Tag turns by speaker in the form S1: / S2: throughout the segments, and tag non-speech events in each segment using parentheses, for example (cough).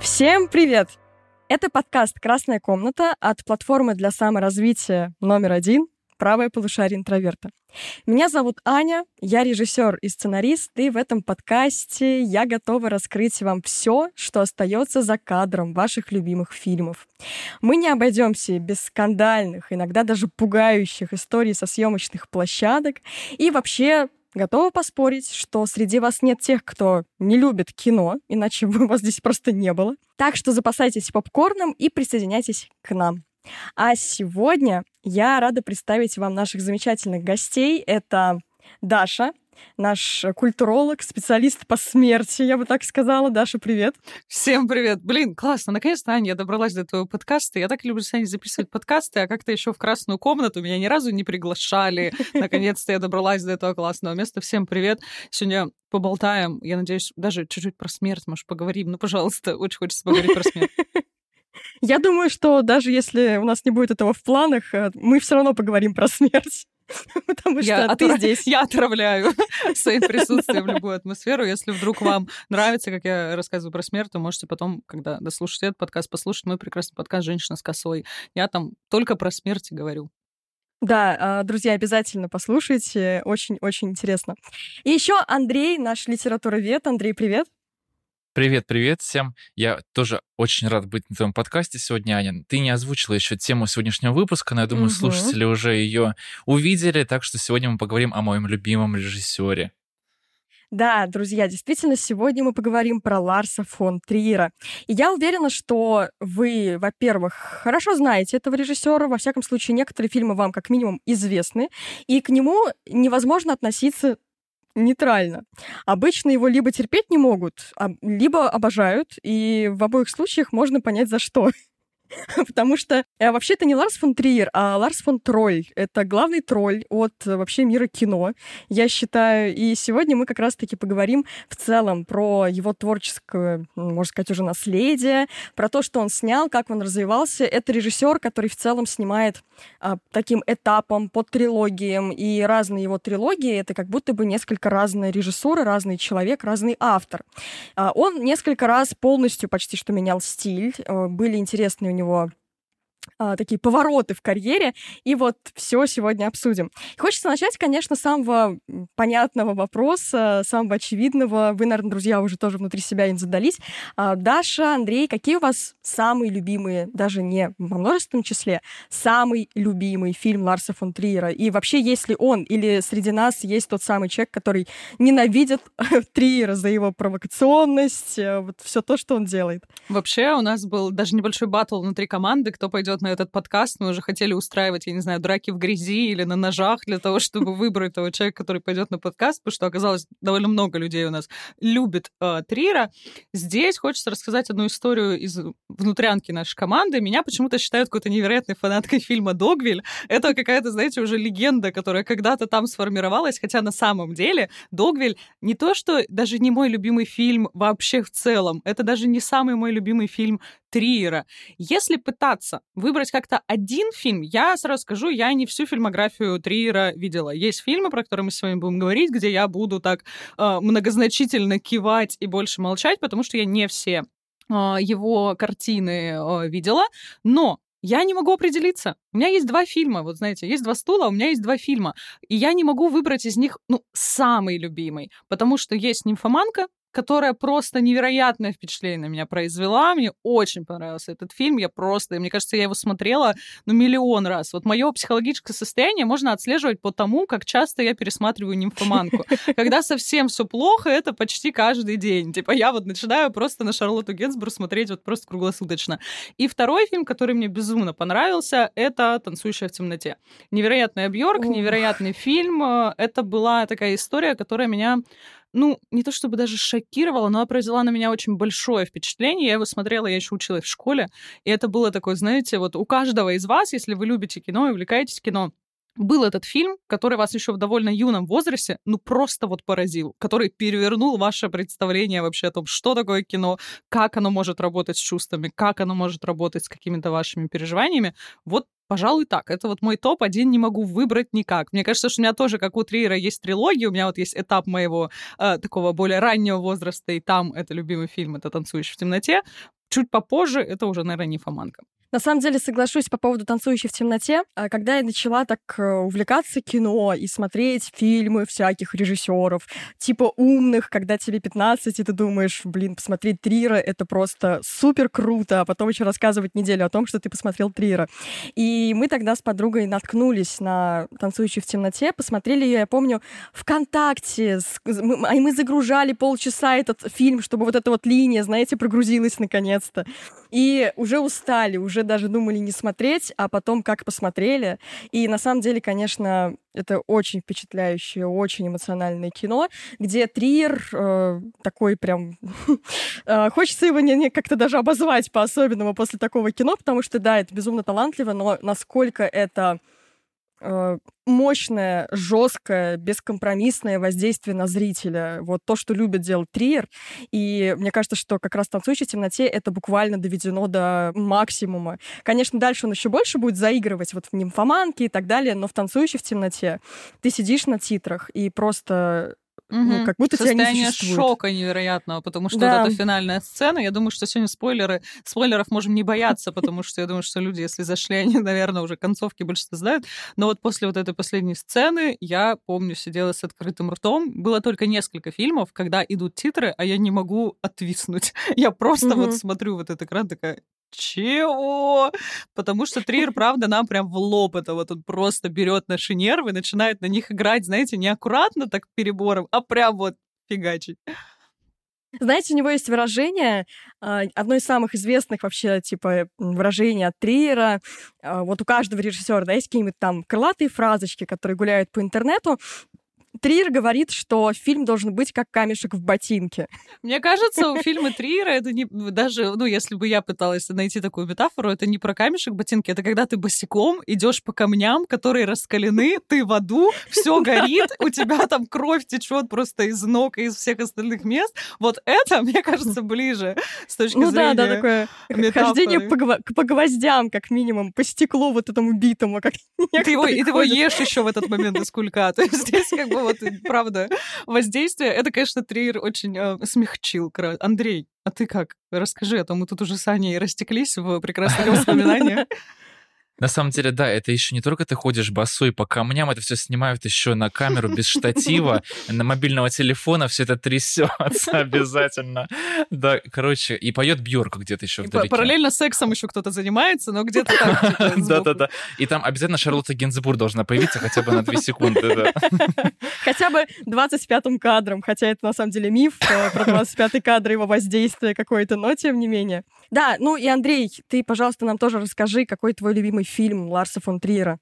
S1: Всем привет! Это подкаст «Красная комната» от платформы для саморазвития номер один «Правое полушарие интроверта». Меня зовут Аня, я режиссер и сценарист, и в этом подкасте я готова раскрыть вам все, что остается за кадром ваших любимых фильмов. Мы не обойдемся без скандальных, иногда даже пугающих историй со съемочных площадок и вообще Готова поспорить, что среди вас нет тех, кто не любит кино, иначе бы вас здесь просто не было. Так что запасайтесь попкорном и присоединяйтесь к нам. А сегодня я рада представить вам наших замечательных гостей. Это Даша, наш культуролог, специалист по смерти, я бы так сказала. Даша, привет.
S2: Всем привет. Блин, классно. Наконец-то, Аня, я добралась до твоего подкаста. Я так люблю с Аней записывать подкасты, а как-то еще в красную комнату меня ни разу не приглашали. (laughs) Наконец-то я добралась до этого классного места. Всем привет. Сегодня поболтаем. Я надеюсь, даже чуть-чуть про смерть, может, поговорим. Ну, пожалуйста, очень хочется поговорить про смерть. (laughs)
S1: Я думаю, что даже если у нас не будет этого в планах, э, мы все равно поговорим про смерть. (laughs) Потому что я ты здесь.
S2: Я отравляю (laughs) своим (laughs) присутствием любую атмосферу. Если вдруг вам нравится, как я рассказываю про смерть, то можете потом, когда дослушаете этот подкаст, послушать мой прекрасный подкаст «Женщина с косой». Я там только про смерть говорю.
S1: Да, а, друзья, обязательно послушайте. Очень-очень интересно. И еще Андрей, наш литературовед. Андрей, привет.
S3: Привет, привет всем. Я тоже очень рад быть на твоем подкасте сегодня, Аня. Ты не озвучила еще тему сегодняшнего выпуска, но я думаю, угу. слушатели уже ее увидели, так что сегодня мы поговорим о моем любимом режиссере.
S1: Да, друзья, действительно, сегодня мы поговорим про Ларса фон Триера. И я уверена, что вы, во-первых, хорошо знаете этого режиссера, во всяком случае, некоторые фильмы вам как минимум известны, и к нему невозможно относиться нейтрально. Обычно его либо терпеть не могут, а, либо обожают, и в обоих случаях можно понять, за что. (laughs) Потому что э, вообще это не Ларс фон Триер, а Ларс фон Тролль. Это главный тролль от э, вообще мира кино, я считаю. И сегодня мы как раз-таки поговорим в целом про его творческое, можно сказать, уже наследие, про то, что он снял, как он развивался. Это режиссер, который в целом снимает а, таким этапом по трилогиям. И разные его трилогии — это как будто бы несколько разные режиссуры, разный человек, разный автор. А, он несколько раз полностью почти что менял стиль. А, были интересные у него него а, такие повороты в карьере, и вот все сегодня обсудим. Хочется начать, конечно, с самого понятного вопроса, самого очевидного. Вы, наверное, друзья, уже тоже внутри себя им задались. А, Даша, Андрей, какие у вас самые любимые, даже не в множественном числе, самый любимый фильм Ларса фон Триера? И вообще, есть ли он или среди нас есть тот самый человек, который ненавидит (laughs) Триера за его провокационность, э, вот все то, что он делает?
S2: Вообще, у нас был даже небольшой батл внутри команды, кто пойдет на этот подкаст. Мы уже хотели устраивать, я не знаю, драки в грязи или на ножах для того, (laughs) чтобы выбрать того человека, который пойдет на подкаст, потому что оказалось довольно много людей у нас любит э, Трира. Здесь хочется рассказать одну историю из внутрянки нашей команды. Меня почему-то считают какой-то невероятной фанаткой фильма «Догвиль». Это какая-то, знаете, уже легенда, которая когда-то там сформировалась, хотя на самом деле «Догвиль» не то, что даже не мой любимый фильм вообще в целом, это даже не самый мой любимый фильм Триера. Если пытаться выбрать как-то один фильм, я сразу скажу, я не всю фильмографию Триера видела. Есть фильмы, про которые мы сегодня будем говорить, где я буду так э, многозначительно кивать и больше молчать, потому что я не все э, его картины э, видела. Но я не могу определиться. У меня есть два фильма, вот знаете, есть два стула, у меня есть два фильма. И я не могу выбрать из них, ну, самый любимый, потому что есть «Нимфоманка», которая просто невероятное впечатление на меня произвела. Мне очень понравился этот фильм. Я просто, мне кажется, я его смотрела ну миллион раз. Вот мое психологическое состояние можно отслеживать по тому, как часто я пересматриваю «Нимфоманку». (laughs) Когда совсем все плохо, это почти каждый день. Типа я вот начинаю просто на Шарлотту Генсбур смотреть вот просто круглосуточно. И второй фильм, который мне безумно понравился, это «Танцующая в темноте». Невероятный Бьорк, невероятный фильм. Это была такая история, которая меня ну, не то чтобы даже шокировала, но произвела на меня очень большое впечатление. Я его смотрела, я еще училась в школе, и это было такое, знаете, вот у каждого из вас, если вы любите кино и увлекаетесь кино, был этот фильм, который вас еще в довольно юном возрасте, ну, просто вот поразил, который перевернул ваше представление вообще о том, что такое кино, как оно может работать с чувствами, как оно может работать с какими-то вашими переживаниями. Вот Пожалуй, так. Это вот мой топ-1 не могу выбрать никак. Мне кажется, что у меня тоже, как у Триера, есть трилогия. У меня вот есть этап моего э, такого более раннего возраста, и там это любимый фильм, это «Танцующий в темноте». Чуть попозже это уже, наверное, «Фоманка».
S1: На самом деле соглашусь по поводу «Танцующей в темноте». А когда я начала так э, увлекаться кино и смотреть фильмы всяких режиссеров, типа умных, когда тебе 15, и ты думаешь, блин, посмотреть Трира — это просто супер круто, а потом еще рассказывать неделю о том, что ты посмотрел Трира. И мы тогда с подругой наткнулись на «Танцующую в темноте», посмотрели ее, я помню, ВКонтакте, и мы загружали полчаса этот фильм, чтобы вот эта вот линия, знаете, прогрузилась наконец-то. И уже устали, уже даже думали не смотреть, а потом как посмотрели. И на самом деле, конечно, это очень впечатляющее, очень эмоциональное кино, где Триер э, такой прям... (laughs) э, хочется его не, не как-то даже обозвать по-особенному после такого кино, потому что, да, это безумно талантливо, но насколько это мощное, жесткое, бескомпромиссное воздействие на зрителя. Вот то, что любит делать Триер. И мне кажется, что как раз «Танцующий в темноте» это буквально доведено до максимума. Конечно, дальше он еще больше будет заигрывать вот в «Нимфоманке» и так далее, но в «Танцующий в темноте» ты сидишь на титрах и просто
S2: Угу. Ну, как будто Состояние тебя не существует. шока невероятного, потому что да. вот эта финальная сцена, я думаю, что сегодня спойлеры, спойлеров можем не бояться, потому что я думаю, что люди, если зашли, они, наверное, уже концовки больше знают. Но вот после вот этой последней сцены я помню, сидела с открытым ртом. Было только несколько фильмов, когда идут титры, а я не могу отвиснуть. (laughs) Я просто угу. вот смотрю вот этот экран, такая, чего? Потому что Триер, (laughs) правда, нам прям в лоб это вот он просто берет наши нервы, начинает на них играть, знаете, не аккуратно так перебором, а прям вот фигачить.
S1: Знаете, у него есть выражение, а, одно из самых известных вообще, типа, выражений от Триера. А, вот у каждого режиссера, да, есть какие-нибудь там крылатые фразочки, которые гуляют по интернету. Триер говорит, что фильм должен быть как камешек в ботинке.
S2: Мне кажется, у фильма Триера это не даже, ну, если бы я пыталась найти такую метафору, это не про камешек в ботинке, это когда ты босиком идешь по камням, которые раскалены, ты в аду, все горит, у тебя там кровь течет просто из ног и из всех остальных мест. Вот это, мне кажется, ближе с точки ну, зрения. Ну да, да, такое
S1: метафоры. хождение по, по гвоздям, как минимум, по стеклу вот этому битому, как
S2: ты его, И ты его ешь еще в этот момент из кулька. То есть здесь как бы вот, правда, воздействие. Это, конечно, Триер очень э, смягчил. Андрей, а ты как? Расскажи, а то мы тут уже с Аней растеклись в прекрасных (laughs) воспоминаниях.
S3: На самом деле, да, это еще не только ты ходишь босой по камням, это все снимают еще на камеру без штатива, на мобильного телефона все это трясется (laughs) обязательно. Да, короче, и поет Бьорк где-то еще вдалеке.
S2: Параллельно сексом еще кто-то занимается, но где-то там. Типа, (laughs)
S3: Да-да-да. И там обязательно Шарлотта Гинзбур должна появиться хотя бы на две секунды. (laughs)
S1: Хотя бы 25-м кадром, хотя это на самом деле миф э, про 25-й кадр, его воздействие какое-то, но тем не менее. Да, ну и Андрей, ты, пожалуйста, нам тоже расскажи, какой твой любимый фильм Ларса фон Триера.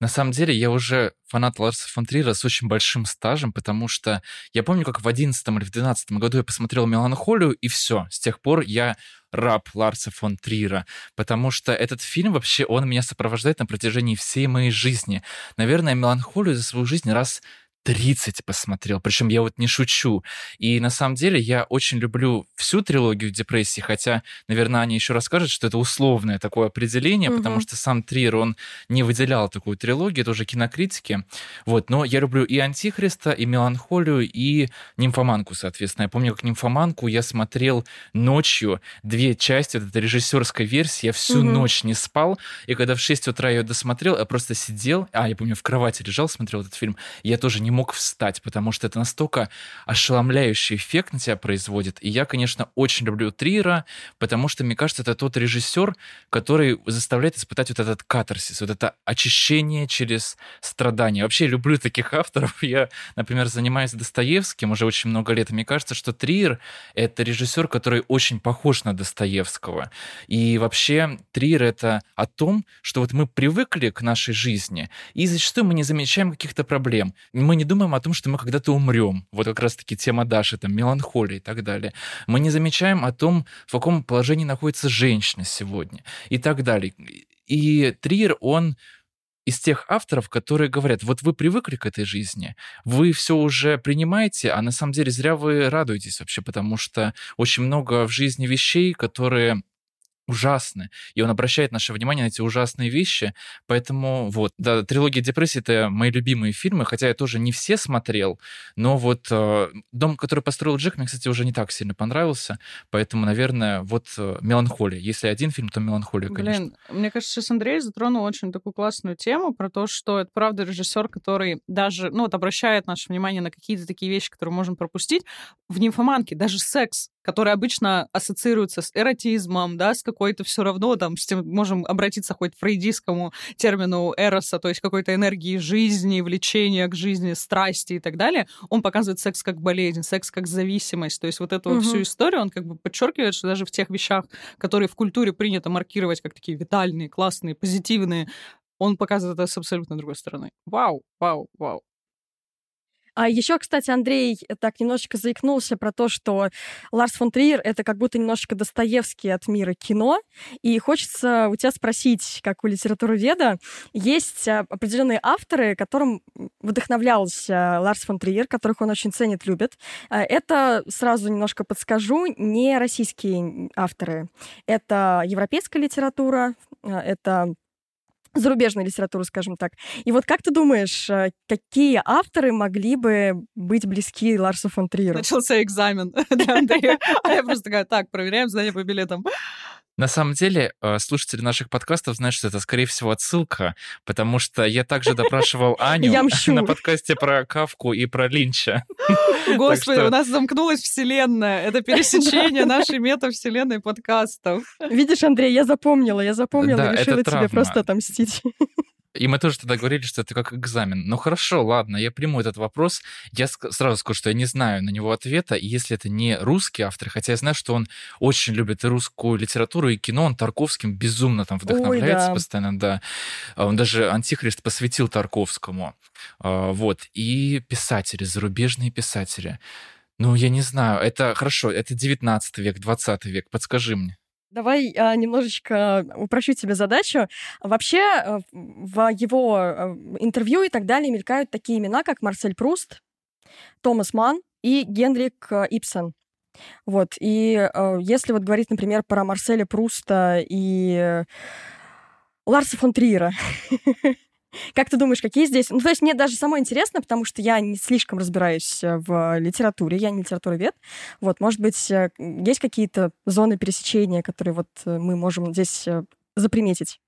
S3: На самом деле, я уже фанат Ларса фон Триера с очень большим стажем, потому что я помню, как в 11 или в 12 году я посмотрел «Меланхолию», и все. С тех пор я раб Ларса фон Триера, потому что этот фильм вообще, он меня сопровождает на протяжении всей моей жизни. Наверное, «Меланхолию» за свою жизнь раз 30 посмотрел, причем я вот не шучу. И на самом деле я очень люблю всю трилогию депрессии, хотя, наверное, Аня еще расскажет, что это условное такое определение, угу. потому что сам Триер, он не выделял такую трилогию, это уже кинокритики. Вот, но я люблю и Антихриста, и Меланхолию, и Нимфоманку, соответственно. Я помню, как Нимфоманку я смотрел ночью, две части, вот эта режиссерская версия, я всю угу. ночь не спал, и когда в 6 утра я ее досмотрел, я просто сидел, а, я помню, в кровати лежал, смотрел этот фильм, я тоже не мог встать, потому что это настолько ошеломляющий эффект на тебя производит. И я, конечно, очень люблю Триера, потому что, мне кажется, это тот режиссер, который заставляет испытать вот этот катарсис, вот это очищение через страдания. Вообще люблю таких авторов. Я, например, занимаюсь Достоевским уже очень много лет, и мне кажется, что Триер — это режиссер, который очень похож на Достоевского. И вообще Триер — это о том, что вот мы привыкли к нашей жизни, и зачастую мы не замечаем каких-то проблем. Мы не не думаем о том, что мы когда-то умрем. Вот как раз-таки тема Даши, там, меланхолия и так далее. Мы не замечаем о том, в каком положении находится женщина сегодня и так далее. И Триер, он из тех авторов, которые говорят, вот вы привыкли к этой жизни, вы все уже принимаете, а на самом деле зря вы радуетесь вообще, потому что очень много в жизни вещей, которые ужасны. И он обращает наше внимание на эти ужасные вещи. Поэтому вот, да, трилогия депрессии — это мои любимые фильмы, хотя я тоже не все смотрел, но вот э, «Дом, который построил Джек» мне, кстати, уже не так сильно понравился, поэтому, наверное, вот э, «Меланхолия». Если один фильм, то «Меланхолия», конечно.
S2: Блин, мне кажется, сейчас Андрей затронул очень такую классную тему про то, что это, правда, режиссер, который даже, ну, вот обращает наше внимание на какие-то такие вещи, которые можем пропустить. В «Нимфоманке» даже секс который обычно ассоциируется с эротизмом, да, с какой-то все равно, там, с тем, можем обратиться хоть к фрейдистскому термину эроса, то есть какой-то энергии жизни, влечения к жизни, страсти и так далее, он показывает секс как болезнь, секс как зависимость, то есть вот эту угу. всю историю он как бы подчеркивает, что даже в тех вещах, которые в культуре принято маркировать как такие витальные, классные, позитивные, он показывает это с абсолютно другой стороны. Вау, вау, вау.
S1: А еще, кстати, Андрей так немножечко заикнулся про то, что Ларс фон Триер — это как будто немножечко Достоевский от мира кино. И хочется у тебя спросить, как у литературоведа, есть а, определенные авторы, которым вдохновлялся Ларс фон Триер, которых он очень ценит, любит. А, это, сразу немножко подскажу, не российские авторы. Это европейская литература, а, это зарубежной литературы, скажем так. И вот как ты думаешь, э, какие авторы могли бы быть близки Ларсу фон Триеру?
S2: Начался экзамен (laughs) для Андрея. А я просто такая, так, проверяем знания по билетам.
S3: На самом деле, э, слушатели наших подкастов знают, что это, скорее всего, отсылка, потому что я также допрашивал (laughs) Аню (laughs) на подкасте про Кавку и про Линча. (laughs)
S2: Господи, у нас замкнулась вселенная. Это пересечение нашей метавселенной подкастов.
S1: Видишь, Андрей, я запомнила, я запомнила решила тебе просто отомстить.
S3: И мы тоже тогда говорили, что это как экзамен. Ну хорошо, ладно, я приму этот вопрос. Я сразу скажу, что я не знаю на него ответа. И если это не русский автор, хотя я знаю, что он очень любит и русскую литературу, и кино, он Тарковским безумно там вдохновляется Ой, да. постоянно, да. А он даже «Антихрист» посвятил Тарковскому. А, вот. И писатели, зарубежные писатели. Ну, я не знаю, это хорошо, это 19 век, 20 век, подскажи мне.
S1: Давай а, немножечко упрощу тебе задачу. Вообще э, в его э, интервью и так далее мелькают такие имена, как Марсель Пруст, Томас Ман и Генрик э, Ипсен. Вот. И если вот говорить, например, про Марселя Пруста и Ларса фон Триера, (laughs) Как ты думаешь, какие здесь? Ну, то есть мне даже самое интересно, потому что я не слишком разбираюсь э, в литературе, я не литературовед. Вот, может быть, э, есть какие-то зоны пересечения, которые вот э, мы можем здесь заприметить?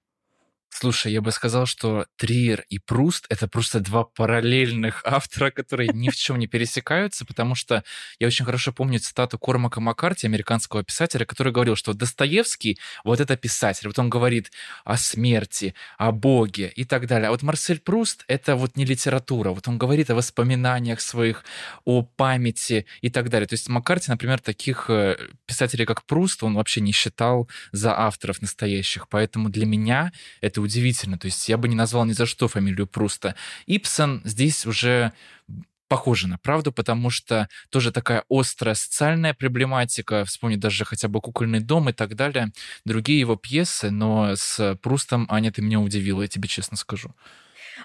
S3: Слушай, я бы сказал, что Триер и Пруст — это просто два параллельных (laughs) автора, которые ни в чем не пересекаются, потому что я очень хорошо помню цитату Кормака Маккарти, американского писателя, который говорил, что Достоевский — вот это писатель. Вот он говорит о смерти, о Боге и так далее. А вот Марсель Пруст — это вот не литература. Вот он говорит о воспоминаниях своих, о памяти и так далее. То есть Маккарти, например, таких э, писателей, как Пруст, он вообще не считал за авторов настоящих. Поэтому для меня это удивительно. То есть я бы не назвал ни за что фамилию Пруста. Ипсон здесь уже похоже на правду, потому что тоже такая острая социальная проблематика, вспомнить даже хотя бы «Кукольный дом» и так далее, другие его пьесы, но с Прустом, Аня, ты меня удивила, я тебе честно скажу.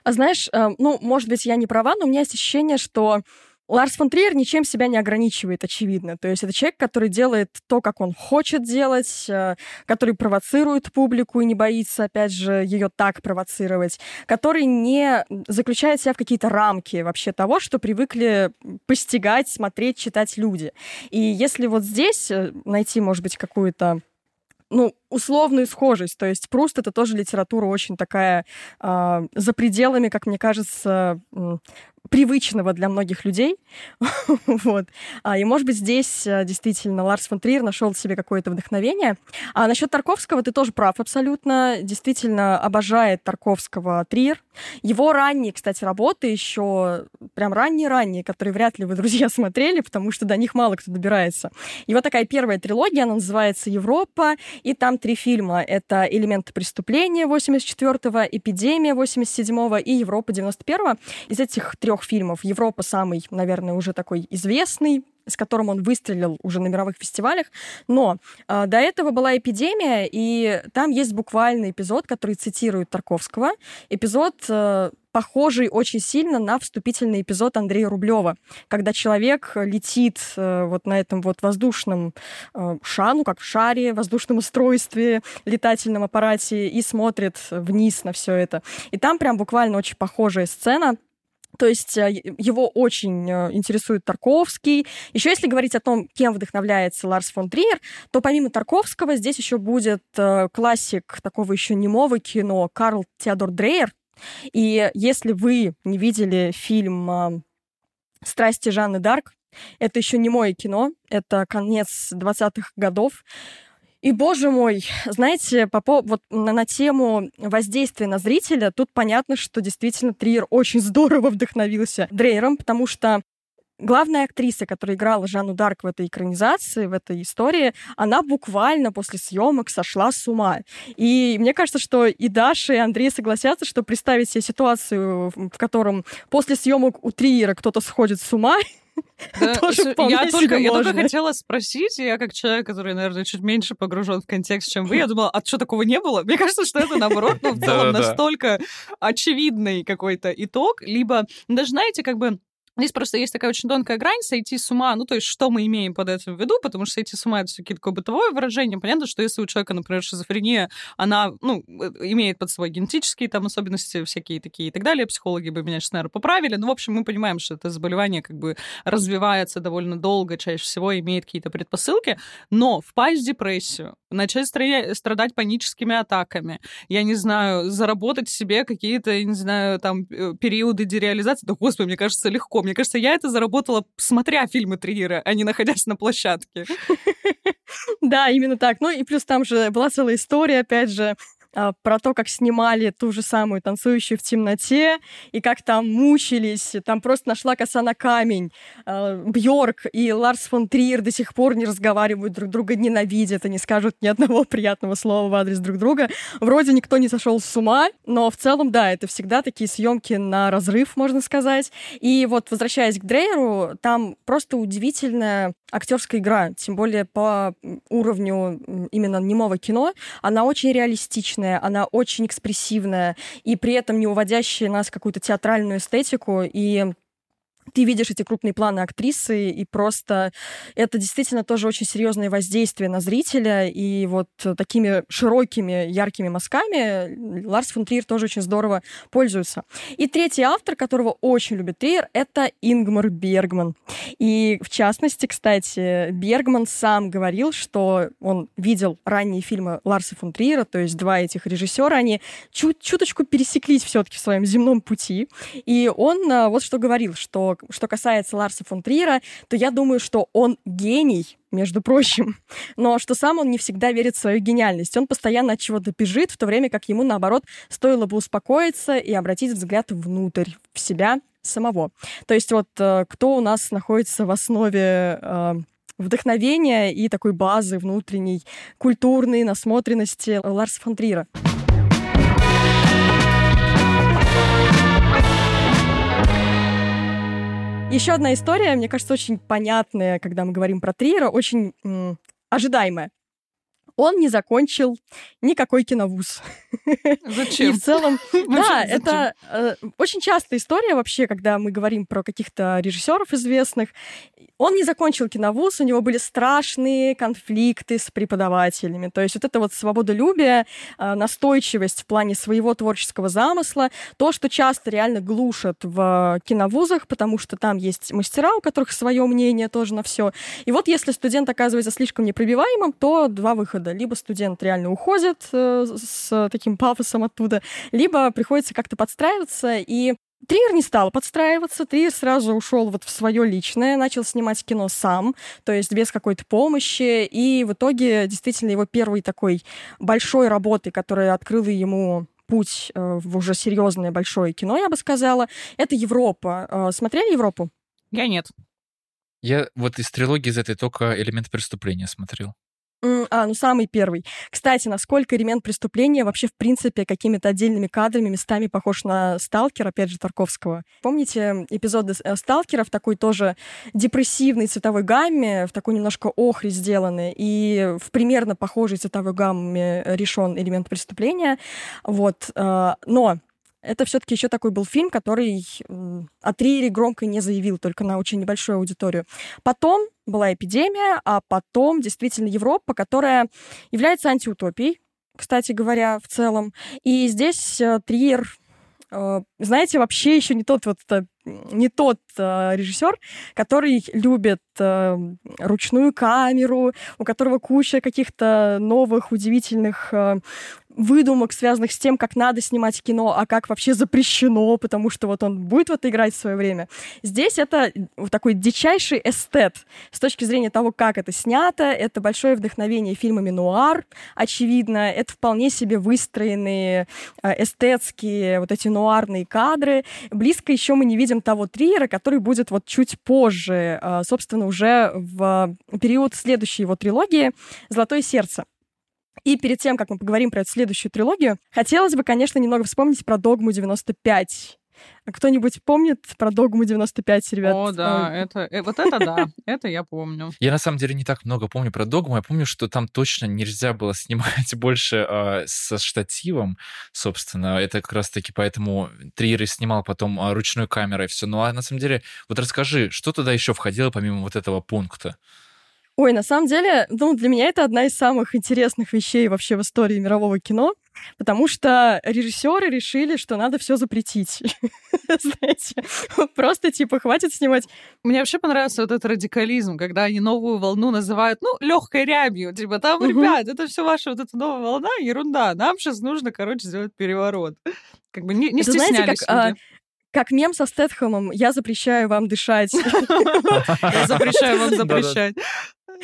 S1: А знаешь, э, ну, может быть, я не права, но у меня есть ощущение, что Ларс фон Триер ничем себя не ограничивает, очевидно. То есть это человек, который делает то, как он хочет делать, э, который провоцирует публику и не боится, опять же, ее так провоцировать, который не заключает себя в какие-то рамки вообще того, что привыкли постигать, смотреть, читать люди. И если вот здесь э, найти, может быть, какую-то ну, условную схожесть. То есть Пруст это тоже литература очень такая э, за пределами, как мне кажется, привычного для многих людей. (laughs) вот. А, и, может быть, здесь э, действительно Ларс фон Триер нашел себе какое-то вдохновение. А насчет Тарковского ты тоже прав абсолютно. Действительно обожает Тарковского Триер. Его ранние, кстати, работы еще прям ранние-ранние, которые вряд ли вы, друзья, (laughs) смотрели, потому что до них мало кто добирается. Его такая первая трилогия, она называется «Европа», и там три фильма. Это «Элементы преступления» 84-го, «Эпидемия» 87-го и «Европа» 91-го. Из этих трех фильмов «Европа» самый, наверное, уже такой известный, с которым он выстрелил уже на мировых фестивалях. Но э, до этого была эпидемия, и там есть буквально эпизод, который цитирует Тарковского. Эпизод э, похожий очень сильно на вступительный эпизод Андрея Рублева, когда человек летит э, вот на этом вот воздушном э, шану, как в шаре, воздушном устройстве, летательном аппарате и смотрит вниз на все это. И там прям буквально очень похожая сцена. То есть э, его очень интересует Тарковский. Еще если говорить о том, кем вдохновляется Ларс фон Триер, то помимо Тарковского здесь еще будет классик такого еще немого кино Карл Теодор Дрейер, и если вы не видели фильм «Страсти Жанны Дарк», это еще не мое кино, это конец 20-х годов. И, боже мой, знаете, по, вот на, на тему воздействия на зрителя, тут понятно, что действительно Триер очень здорово вдохновился Дрейером, потому что главная актриса, которая играла Жанну Дарк в этой экранизации, в этой истории, она буквально после съемок сошла с ума. И мне кажется, что и Даша, и Андрей согласятся, что представить себе ситуацию, в котором после съемок у Триера кто-то сходит с ума, (laughs)
S2: да, (laughs) я, только, я только хотела спросить, я как человек, который, наверное, чуть меньше погружен в контекст, чем вы, я думала, а что такого не было? Мне кажется, что это, наоборот, ну, в целом настолько очевидный какой-то итог, либо, даже, знаете, как бы Здесь просто есть такая очень тонкая грань сойти с ума. Ну, то есть, что мы имеем под этим в виду, потому что сойти с ума — это все-таки такое бытовое выражение. Понятно, что если у человека, например, шизофрения, она, ну, э, имеет под собой генетические там особенности всякие такие и так далее, психологи бы меня сейчас, наверное, поправили. Но, в общем, мы понимаем, что это заболевание как бы развивается довольно долго, чаще всего имеет какие-то предпосылки. Но впасть в депрессию, начать страдать паническими атаками, я не знаю, заработать себе какие-то, не знаю, там, э, периоды дереализации, да, господи, мне кажется, легко мне кажется, я это заработала, смотря фильмы Триера, а не находясь на площадке. (laughs)
S1: Да, именно так. Ну и плюс там же была целая история, опять же, про то, как снимали ту же самую «Танцующую в темноте», и как там мучились, там просто нашла коса на камень. А, Бьорк и Ларс фон Триер до сих пор не разговаривают друг друга, ненавидят и не скажут ни одного (laughs) приятного слова в адрес друг друга. Вроде никто не сошел с ума, но в целом, да, это всегда такие съемки на разрыв, можно сказать. И вот, возвращаясь к Дрейеру, там просто удивительная актерская игра, тем более по уровню именно немого кино, она очень реалистична динамичная, она очень экспрессивная, и при этом не уводящая нас в какую-то театральную эстетику. И ты видишь эти крупные планы актрисы, и просто это действительно тоже очень серьезное воздействие на зрителя, и вот такими широкими, яркими мазками Ларс фон Триер тоже очень здорово пользуется. И третий автор, которого очень любит Триер, это Ингмар Бергман. И в частности, кстати, Бергман сам говорил, что он видел ранние фильмы Ларса фон Триера, то есть два этих режиссера, они чуть чуточку пересеклись все-таки в своем земном пути, и он а, вот что говорил, что что касается Ларса фон Триера, то я думаю, что он гений, между прочим, но что сам он не всегда верит в свою гениальность. Он постоянно от чего-то бежит, в то время как ему, наоборот, стоило бы успокоиться и обратить взгляд внутрь, в себя самого. То есть вот э, кто у нас находится в основе э, вдохновения и такой базы внутренней культурной насмотренности Ларса фон Триера? Еще одна история, мне кажется, очень понятная, когда мы говорим про Триера, очень ожидаемая он не закончил никакой киновуз.
S2: Зачем?
S1: И в целом, (laughs) да, это э, очень частая история вообще, когда мы говорим про каких-то режиссеров известных. Он не закончил киновуз, у него были страшные конфликты с преподавателями. То есть вот это вот свободолюбие, э, настойчивость в плане своего творческого замысла, то, что часто реально глушат в киновузах, потому что там есть мастера, у которых свое мнение тоже на все. И вот если студент оказывается слишком непробиваемым, то два выхода года. Либо студент реально уходит э, с таким пафосом оттуда, либо приходится как-то подстраиваться, и Триер не стал подстраиваться, Триер сразу ушел вот в свое личное, начал снимать кино сам, то есть без какой-то помощи, и в итоге действительно его первой такой большой работой, которая открыла ему путь э, в уже серьезное большое кино, я бы сказала, это Европа. Э, смотрели Европу?
S2: Я нет.
S3: Я вот из трилогии из этой только «Элемент преступления» смотрел.
S1: А, ну самый первый. Кстати, насколько элемент преступления вообще, в принципе, какими-то отдельными кадрами местами похож на «Сталкер», опять же, Тарковского. Помните эпизоды э, «Сталкера» в такой тоже депрессивной цветовой гамме, в такой немножко охре сделаны, и в примерно похожей цветовой гамме решен элемент преступления. Вот. Э, но это все-таки еще такой был фильм, который о триллере громко не заявил, только на очень небольшую аудиторию. Потом была эпидемия, а потом действительно Европа, которая является антиутопией, кстати говоря, в целом. И здесь э, Триер э, знаете, вообще еще не тот вот э, не тот э, режиссер, который любит э, ручную камеру, у которого куча каких-то новых удивительных э, выдумок, связанных с тем, как надо снимать кино, а как вообще запрещено, потому что вот он будет в это играть в свое время. Здесь это такой дичайший эстет с точки зрения того, как это снято. Это большое вдохновение фильмами нуар, очевидно. Это вполне себе выстроенные э, эстетские вот эти нуарные кадры. Близко еще мы не видим того триера, который будет вот чуть позже, э, собственно, уже в период следующей его трилогии «Золотое сердце». И перед тем, как мы поговорим про эту следующую трилогию, хотелось бы, конечно, немного вспомнить про «Догму 95». А кто-нибудь помнит про «Догму 95», ребят?
S2: О, да, Ой. это, э, вот это да, (laughs) это я помню.
S3: Я на самом деле не так много помню про «Догму». Я помню, что там точно нельзя было снимать (laughs) больше э, со штативом, собственно. Это как раз-таки поэтому Триер снимал потом э, ручной камерой все. Ну а на самом деле, вот расскажи, что туда еще входило помимо вот этого пункта?
S1: Ой, на самом деле, ну, для меня это одна из самых интересных вещей вообще в истории мирового кино, потому что режиссеры решили, что надо все запретить. (laughs) Знаете, просто типа хватит снимать.
S2: Мне вообще понравился вот этот радикализм, когда они новую волну называют, ну, легкой рябью. Типа, там, ребят, это все ваша вот эта новая волна, ерунда. Нам сейчас нужно, короче, сделать переворот. Как бы не, не стеснялись знаете, как, а,
S1: как мем со Стэтхэмом «Я запрещаю вам дышать». (laughs)
S2: Я запрещаю вам запрещать.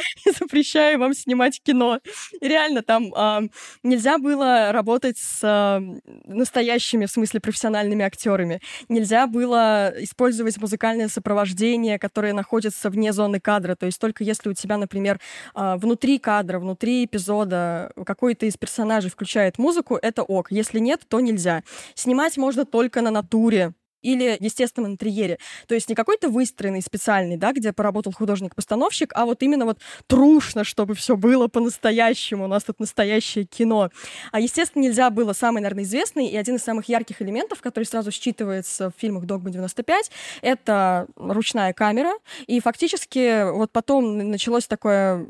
S2: (laughs)
S1: запрещаю вам снимать кино. И реально, там э, нельзя было работать с э, настоящими, в смысле, профессиональными актерами. Нельзя было использовать музыкальное сопровождение, которое находится вне зоны кадра. То есть только если у тебя, например, э, внутри кадра, внутри эпизода какой-то из персонажей включает музыку, это ок. Если нет, то нельзя. Снимать можно только на натуре или естественном интерьере. То есть не какой-то выстроенный специальный, да, где поработал художник-постановщик, а вот именно вот трушно, чтобы все было по-настоящему. У нас тут настоящее кино. А, естественно, нельзя было самый, наверное, известный и один из самых ярких элементов, который сразу считывается в фильмах «Догма 95», это ручная камера. И фактически вот потом началось такое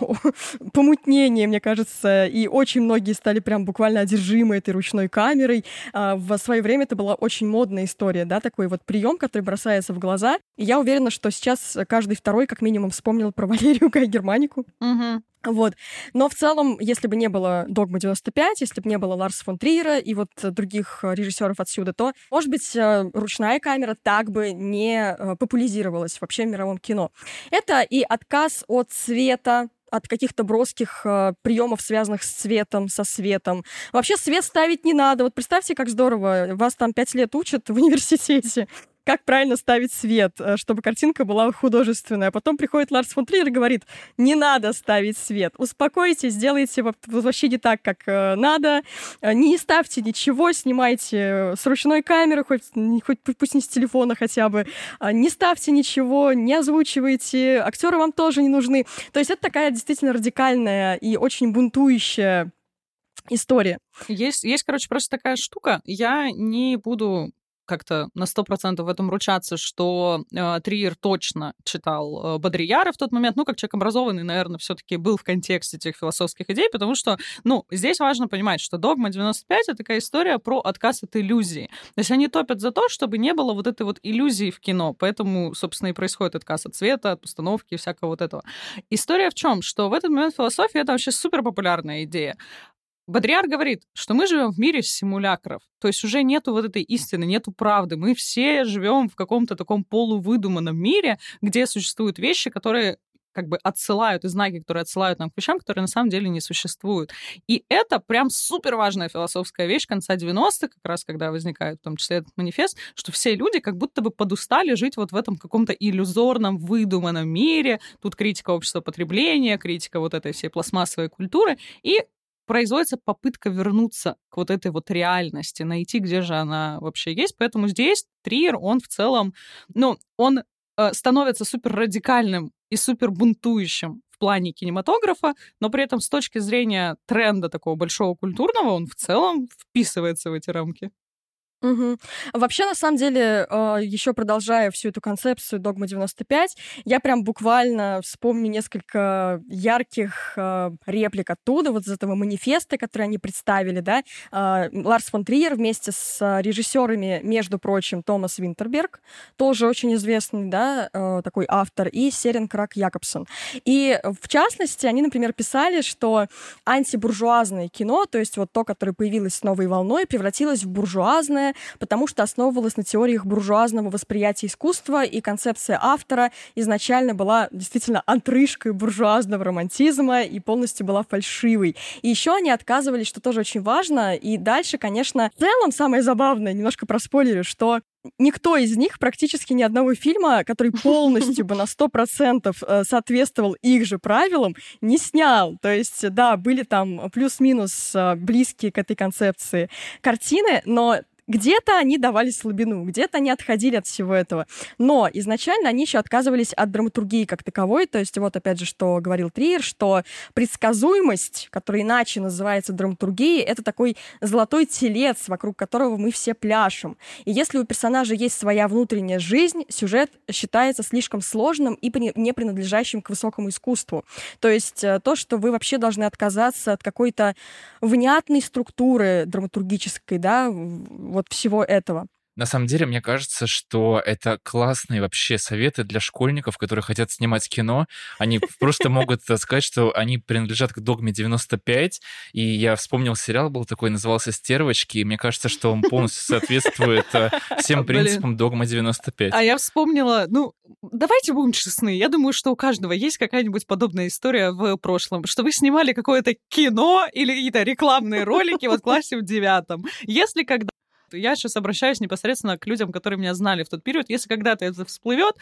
S1: (laughs) помутнение, мне кажется, и очень многие стали прям буквально одержимы этой ручной камерой. А, в свое время это была очень модная история история, да, такой вот прием, который бросается в глаза. И я уверена, что сейчас каждый второй, как минимум, вспомнил про (laughs) Валерию Гай Германику.
S2: Угу.
S1: Вот. Но в целом, если бы не было «Догма 95», если бы не было Ларса фон Триера и вот других режиссеров отсюда, то, может быть, э, ручная камера так бы не э, популяризировалась вообще в мировом кино. Это и отказ от цвета, от каких-то броских э, приемов, связанных с цветом, со светом. Вообще свет ставить не надо. Вот представьте, как здорово. Вас там пять лет учат в университете как правильно ставить свет, э, чтобы картинка была художественная. А потом приходит Ларс фон Триер и говорит, не надо ставить свет, успокойтесь, сделайте вообще не так, как э, надо, э, не ставьте ничего, снимайте с ручной камеры, хоть, хоть пусть не с телефона хотя бы, не ставьте ничего, не озвучивайте, актеры вам тоже не нужны. То есть это такая действительно радикальная и очень бунтующая история.
S2: Есть, есть, короче, просто такая штука. Я не буду как-то на сто процентов в этом ручаться, что э, Триер точно читал э, Бодрияра в тот момент, ну, как человек образованный, наверное, все таки был в контексте этих философских идей, потому что, ну, здесь важно понимать, что «Догма 95» — это такая история про отказ от иллюзии. То есть они топят за то, чтобы не было вот этой вот иллюзии в кино, поэтому, собственно, и происходит отказ от цвета, от постановки и всякого вот этого. История в чем? Что в этот момент философия — это вообще супер популярная идея. Бодриар говорит, что мы живем в мире симулякров. То есть уже нету вот этой истины, нету правды. Мы все живем в каком-то таком полувыдуманном мире, где существуют вещи, которые как бы отсылают, и знаки, которые отсылают нам к вещам, которые на самом деле не существуют. И это прям супер важная философская вещь конца 90-х, как раз когда возникает в том числе этот манифест, что все люди как будто бы подустали жить вот в этом каком-то иллюзорном, выдуманном мире. Тут критика общества потребления, критика вот этой всей пластмассовой культуры. И производится попытка вернуться к вот этой вот реальности, найти, где же она вообще есть. Поэтому здесь Триер, он в целом, ну, он э, становится супер радикальным и супер бунтующим в плане кинематографа, но при этом с точки зрения тренда такого большого культурного он в целом вписывается в эти рамки.
S1: Угу. Вообще, на самом деле, а, еще продолжая всю эту концепцию Догма 95, я прям буквально вспомню несколько ярких а, реплик оттуда, вот из этого манифеста, который они представили, да. А, Ларс фон Триер вместе с режиссерами, между прочим, Томас Винтерберг, тоже очень известный, да, такой автор, и Серен Крак Якобсон. И, в частности, они, например, писали, что антибуржуазное кино, то есть вот то, которое появилось с новой волной, превратилось в буржуазное, потому что основывалась на теориях буржуазного восприятия искусства, и концепция автора изначально была действительно отрыжкой буржуазного романтизма и полностью была фальшивой. И еще они отказывались, что тоже очень важно, и дальше, конечно, в целом самое забавное, немножко проспойлерю, что никто из них, практически ни одного фильма, который (laughs) полностью бы на 100% э, соответствовал их же правилам, не снял. То есть, да, были там плюс-минус э, близкие к этой концепции картины, но где-то они давали слабину, где-то они отходили от всего этого. Но изначально они еще отказывались от драматургии как таковой. То есть вот опять же, что говорил Триер, что предсказуемость, которая иначе называется драматургией, это такой золотой телец, вокруг которого мы все пляшем. И если у персонажа есть своя внутренняя жизнь, сюжет считается слишком сложным и не принадлежащим к высокому искусству. То есть э, то, что вы вообще должны отказаться от какой-то внятной структуры драматургической, да, вот всего этого.
S3: На самом деле, мне кажется, что это классные вообще советы для школьников, которые хотят снимать кино. Они (laughs) просто могут сказать, что они принадлежат к догме 95. И я вспомнил сериал был такой, назывался «Стервочки», и мне кажется, что он полностью соответствует э, всем принципам догма 95.
S2: А я вспомнила, ну, давайте будем честны, я думаю, что у каждого есть какая-нибудь подобная история в прошлом, что вы снимали какое-то кино или какие-то рекламные ролики вот в классе в девятом. Если когда я сейчас обращаюсь непосредственно к людям, которые меня знали в тот период. Если когда-то это всплывет,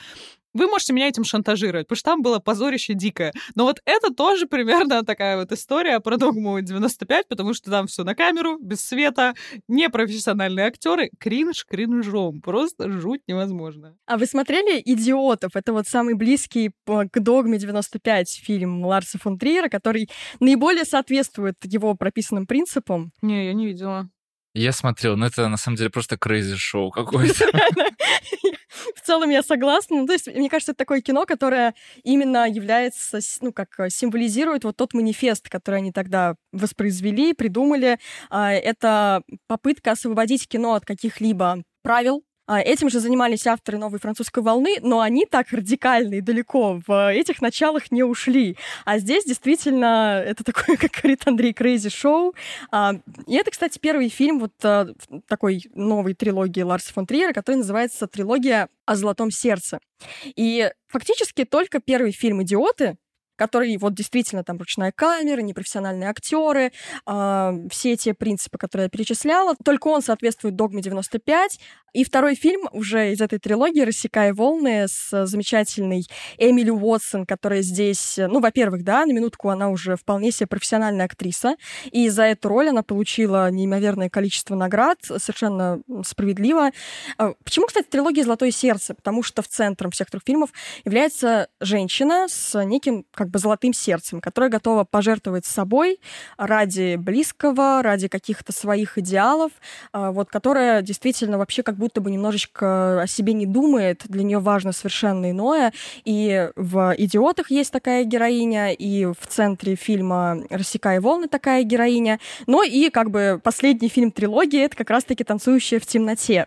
S2: вы можете меня этим шантажировать, потому что там было позорище дикое. Но вот это тоже примерно такая вот история про догму 95, потому что там все на камеру, без света, непрофессиональные актеры, кринж кринжом, просто жуть невозможно.
S1: А вы смотрели «Идиотов»? Это вот самый близкий к догме 95 фильм Ларса фон Триера, который наиболее соответствует его прописанным принципам.
S2: Не, я не видела.
S3: Я смотрел, но это на самом деле просто крейзи шоу какое-то. (laughs)
S1: В целом я согласна. Ну, то есть, мне кажется, это такое кино, которое именно является, ну, как э, символизирует вот тот манифест, который они тогда воспроизвели, придумали. А, это попытка освободить кино от каких-либо правил, этим же занимались авторы новой французской волны, но они так радикально и далеко в этих началах не ушли. А здесь действительно это такое, (laughs) как говорит Андрей, крейзи шоу. А, и это, кстати, первый фильм вот а, такой новой трилогии Ларса фон Триера, который называется «Трилогия о золотом сердце». И фактически только первый фильм «Идиоты», который вот действительно там ручная камера, непрофессиональные актеры, э, все те принципы, которые я перечисляла. Только он соответствует догме 95. И второй фильм уже из этой трилогии «Рассекая волны» с замечательной Эмили Уотсон, которая здесь, ну, во-первых, да, на минутку она уже вполне себе профессиональная актриса, и за эту роль она получила неимоверное количество наград, совершенно справедливо. А, почему, кстати, трилогия «Золотое сердце»? Потому что в центром всех трех фильмов является женщина с неким как бы золотым сердцем, которая готова пожертвовать собой ради близкого, ради каких-то своих идеалов, а, вот, которая действительно вообще как будто бы немножечко о себе не думает, для нее важно совершенно иное. И в «Идиотах» есть такая героиня, и в центре фильма «Рассекая волны» такая героиня. Но и как бы последний фильм трилогии — это как раз-таки «Танцующая в темноте».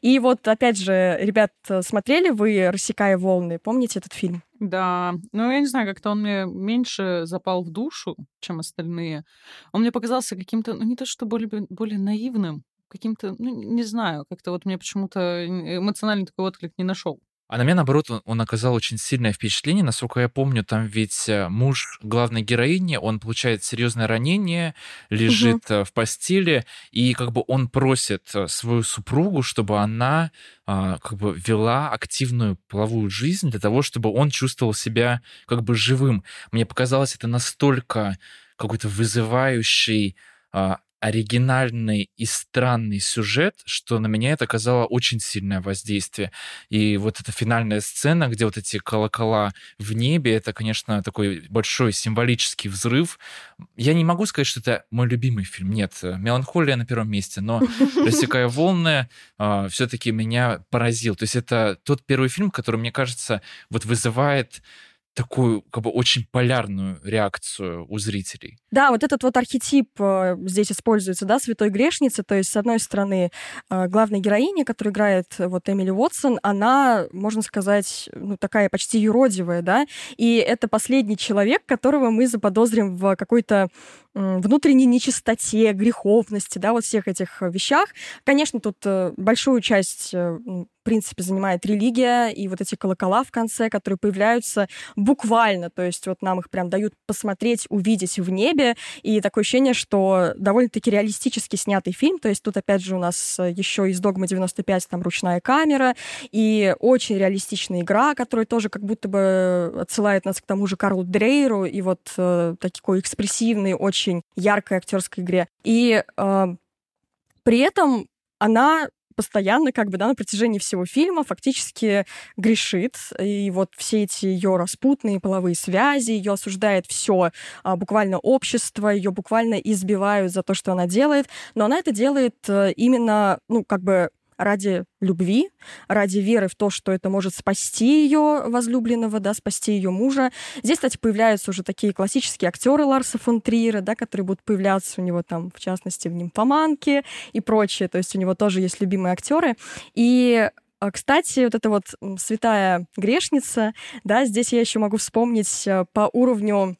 S1: И вот, опять же, ребят, смотрели вы «Рассекая волны»? Помните этот фильм?
S2: Да, ну я не знаю, как-то он мне меньше запал в душу, чем остальные. Он мне показался каким-то, ну не то что более, более наивным, каким-то, ну не знаю, как-то вот мне почему-то эмоциональный такой отклик не нашел.
S3: А на меня, наоборот, он, оказал очень сильное впечатление. Насколько я помню, там ведь э, муж главной героини, он получает серьезное ранение, лежит угу. в постели, и как бы он просит э, свою супругу, чтобы она а, как бы вела активную половую жизнь для того, чтобы он чувствовал себя как бы живым. Мне показалось это настолько какой-то вызывающий а, оригинальный и странный сюжет, что на меня это оказало очень сильное воздействие. И вот эта финальная сцена, где вот эти колокола в небе, это, конечно, такой большой символический взрыв. Я не могу сказать, что это мой любимый фильм. Нет, «Меланхолия» на первом месте, но «Рассекая волны» а, все-таки меня поразил. То есть это тот первый фильм, который, мне кажется, вот вызывает такую как бы очень полярную реакцию у зрителей.
S1: Да, вот этот вот архетип э, здесь используется, да, святой грешницы, то есть, с одной стороны, э, главная героиня, которую играет э, вот Эмили Уотсон, она, можно сказать, ну, такая почти юродивая, да, и это последний человек, которого мы заподозрим в какой-то внутренней нечистоте, греховности, да, вот всех этих вещах. Конечно, тут большую часть в принципе, занимает религия и вот эти колокола в конце, которые появляются буквально, то есть вот нам их прям дают посмотреть, увидеть в небе, и такое ощущение, что довольно-таки реалистически снятый фильм, то есть тут опять же у нас еще из «Догмы 95» там ручная камера, и очень реалистичная игра, которая тоже как будто бы отсылает нас к тому же Карлу Дрейеру, и вот э, такой экспрессивной, очень яркой актерской игре. И э, при этом она постоянно, как бы, да, на протяжении всего фильма фактически грешит. И вот все эти ее распутные половые связи, ее осуждает все а, буквально общество, ее буквально избивают за то, что она делает. Но она это делает э, именно, ну, как бы ради любви, ради веры в то, что это может спасти ее возлюбленного, да, спасти ее мужа. Здесь, кстати, появляются уже такие классические актеры Ларса фон Триера, да, которые будут появляться у него там, в частности, в «Нимфоманке» и прочее. То есть у него тоже есть любимые актеры. И а, кстати, вот эта вот святая грешница, да, здесь я еще могу вспомнить э, по уровню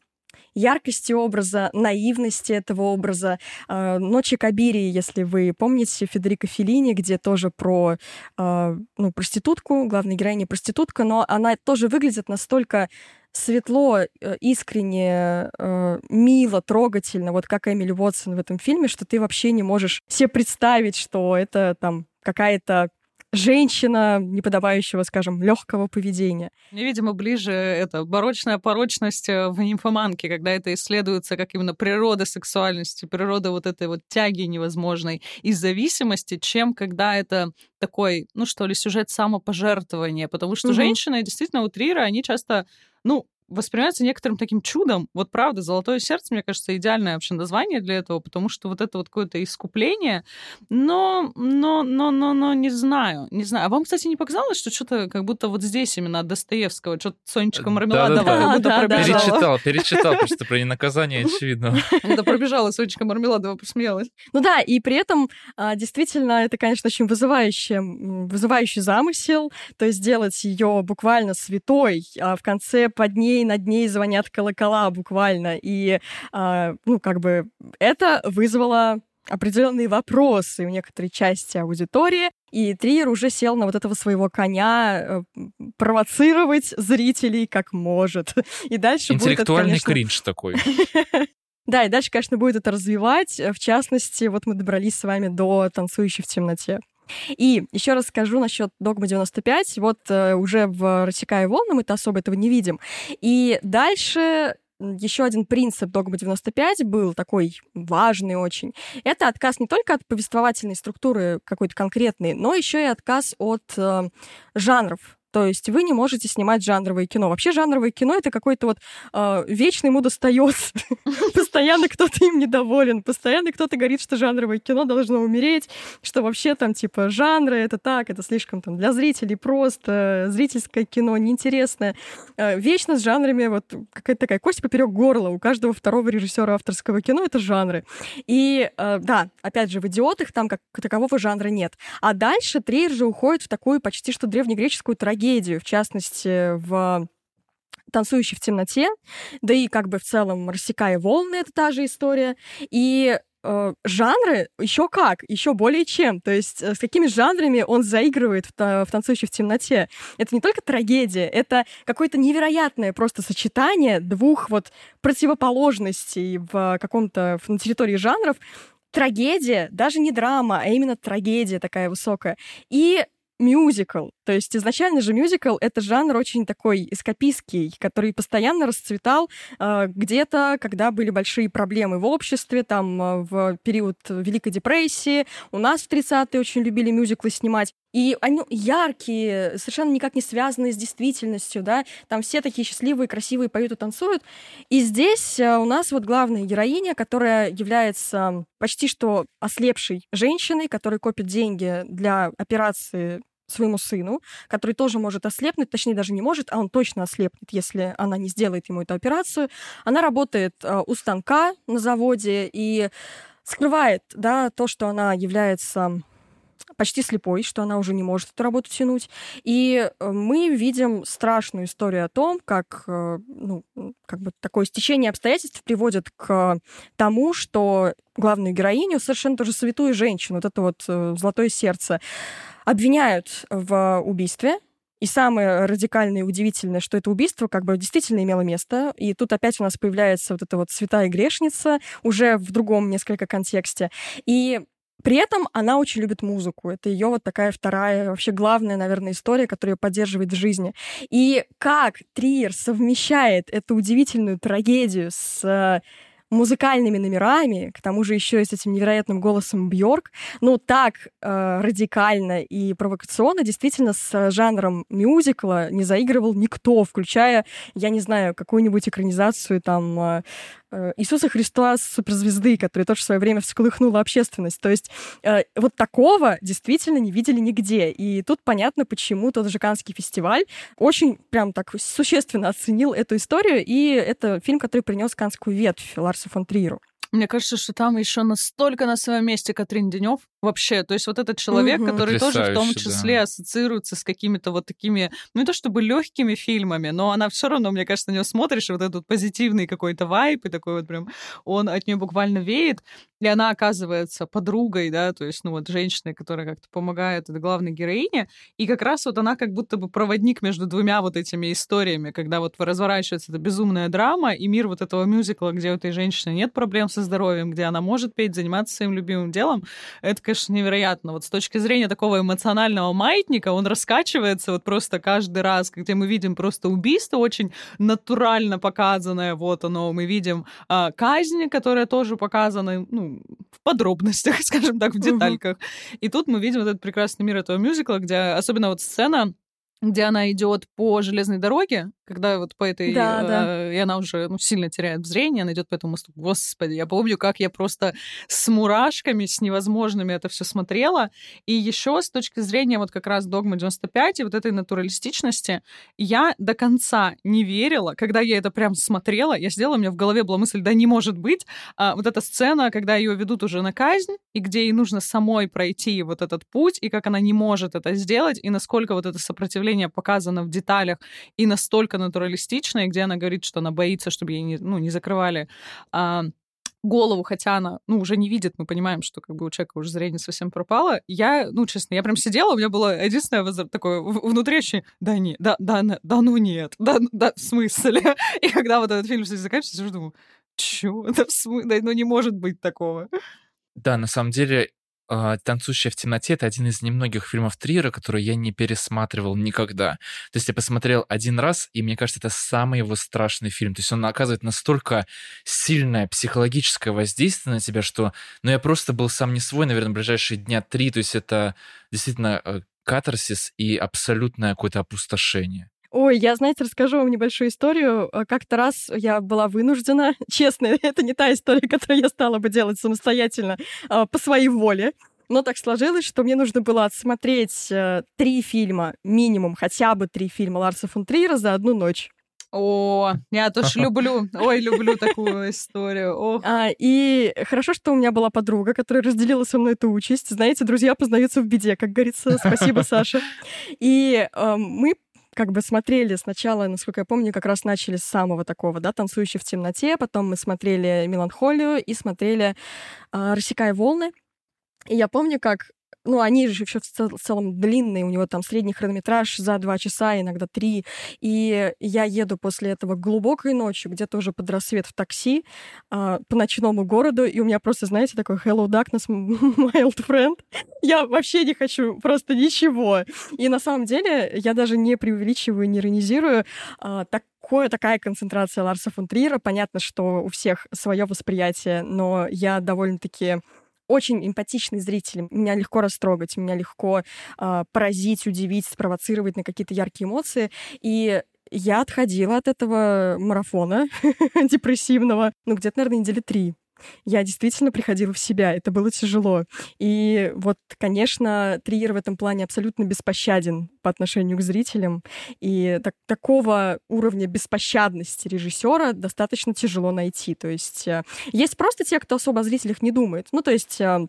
S1: яркости образа, наивности этого образа. А, «Ночи Кабирии», если вы помните, Федерико Феллини, где тоже про а, ну, проститутку, главная героиня проститутка, но она тоже выглядит настолько светло, э, искренне, э, мило, трогательно, вот как Эмили Уотсон в этом фильме, что ты вообще не можешь себе представить, что это там какая-то женщина неподобающего, скажем, легкого поведения.
S2: Мне, видимо, ближе это барочная порочность э, в нимфоманке, когда это исследуется как именно природа сексуальности, природа вот этой вот тяги невозможной и зависимости, чем когда это такой, ну что ли, сюжет самопожертвования, потому что угу. женщины действительно у Трира, они часто ну, воспринимается некоторым таким чудом. Вот правда, «Золотое сердце», мне кажется, идеальное вообще название для этого, потому что вот это вот какое-то искупление, но, но, но, но, но не знаю, не знаю. А вам, кстати, не показалось, что что-то как будто вот здесь именно от Достоевского, что-то Сонечка Мармеладова
S3: да, да,
S2: будто
S3: да, пробежала? Перечитал, перечитал, просто про наказание очевидно. (laughs)
S2: Это пробежала Сонечка Мармеладова, посмеялась.
S1: Ну да, и при этом а, действительно это, конечно, очень вызывающий, вызывающий замысел, то есть сделать ее буквально святой, а в конце под ней ней над ней звонят колокола буквально. И, э, ну, как бы это вызвало определенные вопросы у некоторой части аудитории, и Триер уже сел на вот этого своего коня э, провоцировать зрителей как может. И дальше
S3: Интеллектуальный
S1: будет это, конечно...
S3: кринж такой. (laughs)
S1: Да, и дальше, конечно, будет это развивать. В частности, вот мы добрались с вами до «Танцующей в темноте». И еще раз скажу насчет догмы 95. Вот э, уже в «Рассекая волны» мы-то особо этого не видим. И дальше еще один принцип догмы 95 был такой важный очень. Это отказ не только от повествовательной структуры какой-то конкретной, но еще и отказ от э, жанров то есть вы не можете снимать жанровое кино. Вообще жанровое кино это какой-то вот э, вечно ему достается. (laughs) Постоянно кто-то им недоволен, постоянно кто-то говорит, что жанровое кино должно умереть, что вообще там типа жанры это так, это слишком там для зрителей просто, зрительское кино неинтересное. Э, вечно с жанрами вот какая-то такая кость поперек горла. У каждого второго режиссера авторского кино это жанры. И э, да, опять же, в идиотах там как такового жанра нет. А дальше Триер же уходит в такую почти что древнегреческую трагедию трагедию, в частности, в танцующий в темноте, да и как бы в целом рассекая волны, это та же история. И э, жанры еще как, еще более чем. То есть э, с какими жанрами он заигрывает в, в «Танцующей в темноте». Это не только трагедия, это какое-то невероятное просто сочетание двух вот противоположностей в каком-то на территории жанров. Трагедия, даже не драма, а именно трагедия такая высокая. И мюзикл. То есть изначально же мюзикл — это жанр очень такой эскапистский, который постоянно расцветал э, где-то, когда были большие проблемы в обществе, там, э, в период Великой депрессии. У нас в 30-е очень любили мюзиклы снимать. И они яркие, совершенно никак не связанные с действительностью, да, там все такие счастливые, красивые, поют и танцуют. И здесь э, у нас вот главная героиня, которая является почти что ослепшей женщиной, которая копит деньги для операции своему сыну, который тоже может ослепнуть, точнее даже не может, а он точно ослепнет, если она не сделает ему эту операцию. Она работает э, у станка на заводе и скрывает, да, то, что она является почти слепой, что она уже не может эту работу тянуть. И э, мы видим страшную историю о том, как, э, ну, как бы такое стечение обстоятельств приводит к тому, что главную героиню, совершенно тоже святую женщину, вот это вот золотое сердце, обвиняют в убийстве, и самое радикальное и удивительное, что это убийство как бы действительно имело место. И тут опять у нас появляется вот эта вот святая грешница, уже в другом несколько контексте. И при этом она очень любит музыку. Это ее вот такая вторая, вообще главная, наверное, история, которая ее поддерживает в жизни. И как Триер совмещает эту удивительную трагедию с музыкальными номерами, к тому же еще и с этим невероятным голосом Бьорк, ну, так э, радикально и провокационно, действительно, с жанром мюзикла не заигрывал никто, включая, я не знаю, какую-нибудь экранизацию там э, Э, Иисуса Христа суперзвезды, который тоже в свое время всколыхнула общественность. То есть э, вот такого действительно не видели нигде. И тут понятно, почему тот же Канский фестиваль очень прям так существенно оценил эту историю, и это фильм, который принес Канскую ветвь Ларсу фон Триру.
S2: Мне кажется, что там еще настолько на своем месте Катрин Денев вообще. То есть вот этот человек, угу. который тоже в том числе да. ассоциируется с какими-то вот такими, ну не то чтобы легкими фильмами, но она все равно, мне кажется, на нее смотришь, и вот этот позитивный какой-то вайп, и такой вот прям, он от нее буквально веет, и она оказывается подругой, да, то есть, ну вот женщиной, которая как-то помогает этой главной героине, и как раз вот она как будто бы проводник между двумя вот этими историями, когда вот разворачивается эта безумная драма, и мир вот этого мюзикла, где у этой женщины нет проблем со здоровьем, где она может петь, заниматься своим любимым делом, это, конечно, невероятно. Вот с точки зрения такого эмоционального маятника он раскачивается вот просто каждый раз, где мы видим просто убийство очень натурально показанное, вот оно, мы видим а, казнь, которая тоже показана, ну, в подробностях, (laughs) скажем так, в детальках. Uh-huh. И тут мы видим вот этот прекрасный мир этого мюзикла, где особенно вот сцена, где она идет по железной дороге, когда вот по этой... Да, э, да. И она уже ну, сильно теряет зрение, она идет по этому мосту. Господи, я помню, как я просто с мурашками, с невозможными это все смотрела. И еще с точки зрения вот как раз «Догмы 95» и вот этой натуралистичности, я до конца не верила, когда я это прям смотрела, я сидела, у меня в голове была мысль, да не может быть. А вот эта сцена, когда ее ведут уже на казнь, и где ей нужно самой пройти вот этот путь, и как она не может это сделать, и насколько вот это сопротивление показано в деталях, и настолько натуралистичная, где она говорит, что она боится, чтобы ей не, ну, не закрывали а, голову, хотя она, ну, уже не видит, мы понимаем, что как бы у человека уже зрение совсем пропало. Я, ну, честно, я прям сидела, у меня было единственное возра... такое внутри ощущение, да не, да, да, да, ну нет, да, да, в смысле? (laughs) И когда вот этот фильм заканчивается, я уже думаю, чё, да в смысле, да, ну не может быть такого.
S3: Да, на самом деле, «Танцующая в темноте» — это один из немногих фильмов Триера, которые я не пересматривал никогда. То есть я посмотрел один раз, и мне кажется, это самый его страшный фильм. То есть он оказывает настолько сильное психологическое воздействие на тебя, что ну, я просто был сам не свой, наверное, ближайшие дня три. То есть это действительно э, катарсис и абсолютное какое-то опустошение.
S1: Ой, я, знаете, расскажу вам небольшую историю. Э, как-то раз я была вынуждена, (laughs) честно, (laughs) это не та история, которую я стала бы делать самостоятельно а, по своей воле. Но так сложилось, что мне нужно было отсмотреть э, три фильма, минимум, хотя бы три фильма Ларса фон Триера за одну ночь.
S2: О, я тоже люблю, ой, люблю такую историю. Ох.
S1: А, и хорошо, что у меня была подруга, которая разделила со мной эту участь. Знаете, друзья познаются в беде, как говорится. Спасибо, (laughs) Саша. И э, мы как бы смотрели сначала, насколько я помню, как раз начали с самого такого, да, «Танцующий в темноте», потом мы смотрели «Меланхолию» и смотрели э, «Рассекая волны». И я помню, как ну, они же еще в целом длинные, у него там средний хронометраж за два часа, иногда три. И я еду после этого глубокой ночью, где-то уже под рассвет в такси а, по ночному городу, и у меня просто, знаете, такой hello darkness, (laughs) my old friend. Я вообще не хочу просто ничего. И на самом деле я даже не преувеличиваю, не иронизирую. А, такое, такая концентрация Ларса фон Триера. Понятно, что у всех свое восприятие, но я довольно-таки очень эмпатичный зритель. Меня легко растрогать, меня легко э, поразить, удивить, спровоцировать на какие-то яркие эмоции. И я отходила от этого марафона (laughs) депрессивного, ну, где-то, наверное, недели три я действительно приходила в себя, это было тяжело. И вот, конечно, Триер в этом плане абсолютно беспощаден по отношению к зрителям, и так, такого уровня беспощадности режиссера достаточно тяжело найти. То есть э, есть просто те, кто особо о зрителях не думает. Ну, то есть э,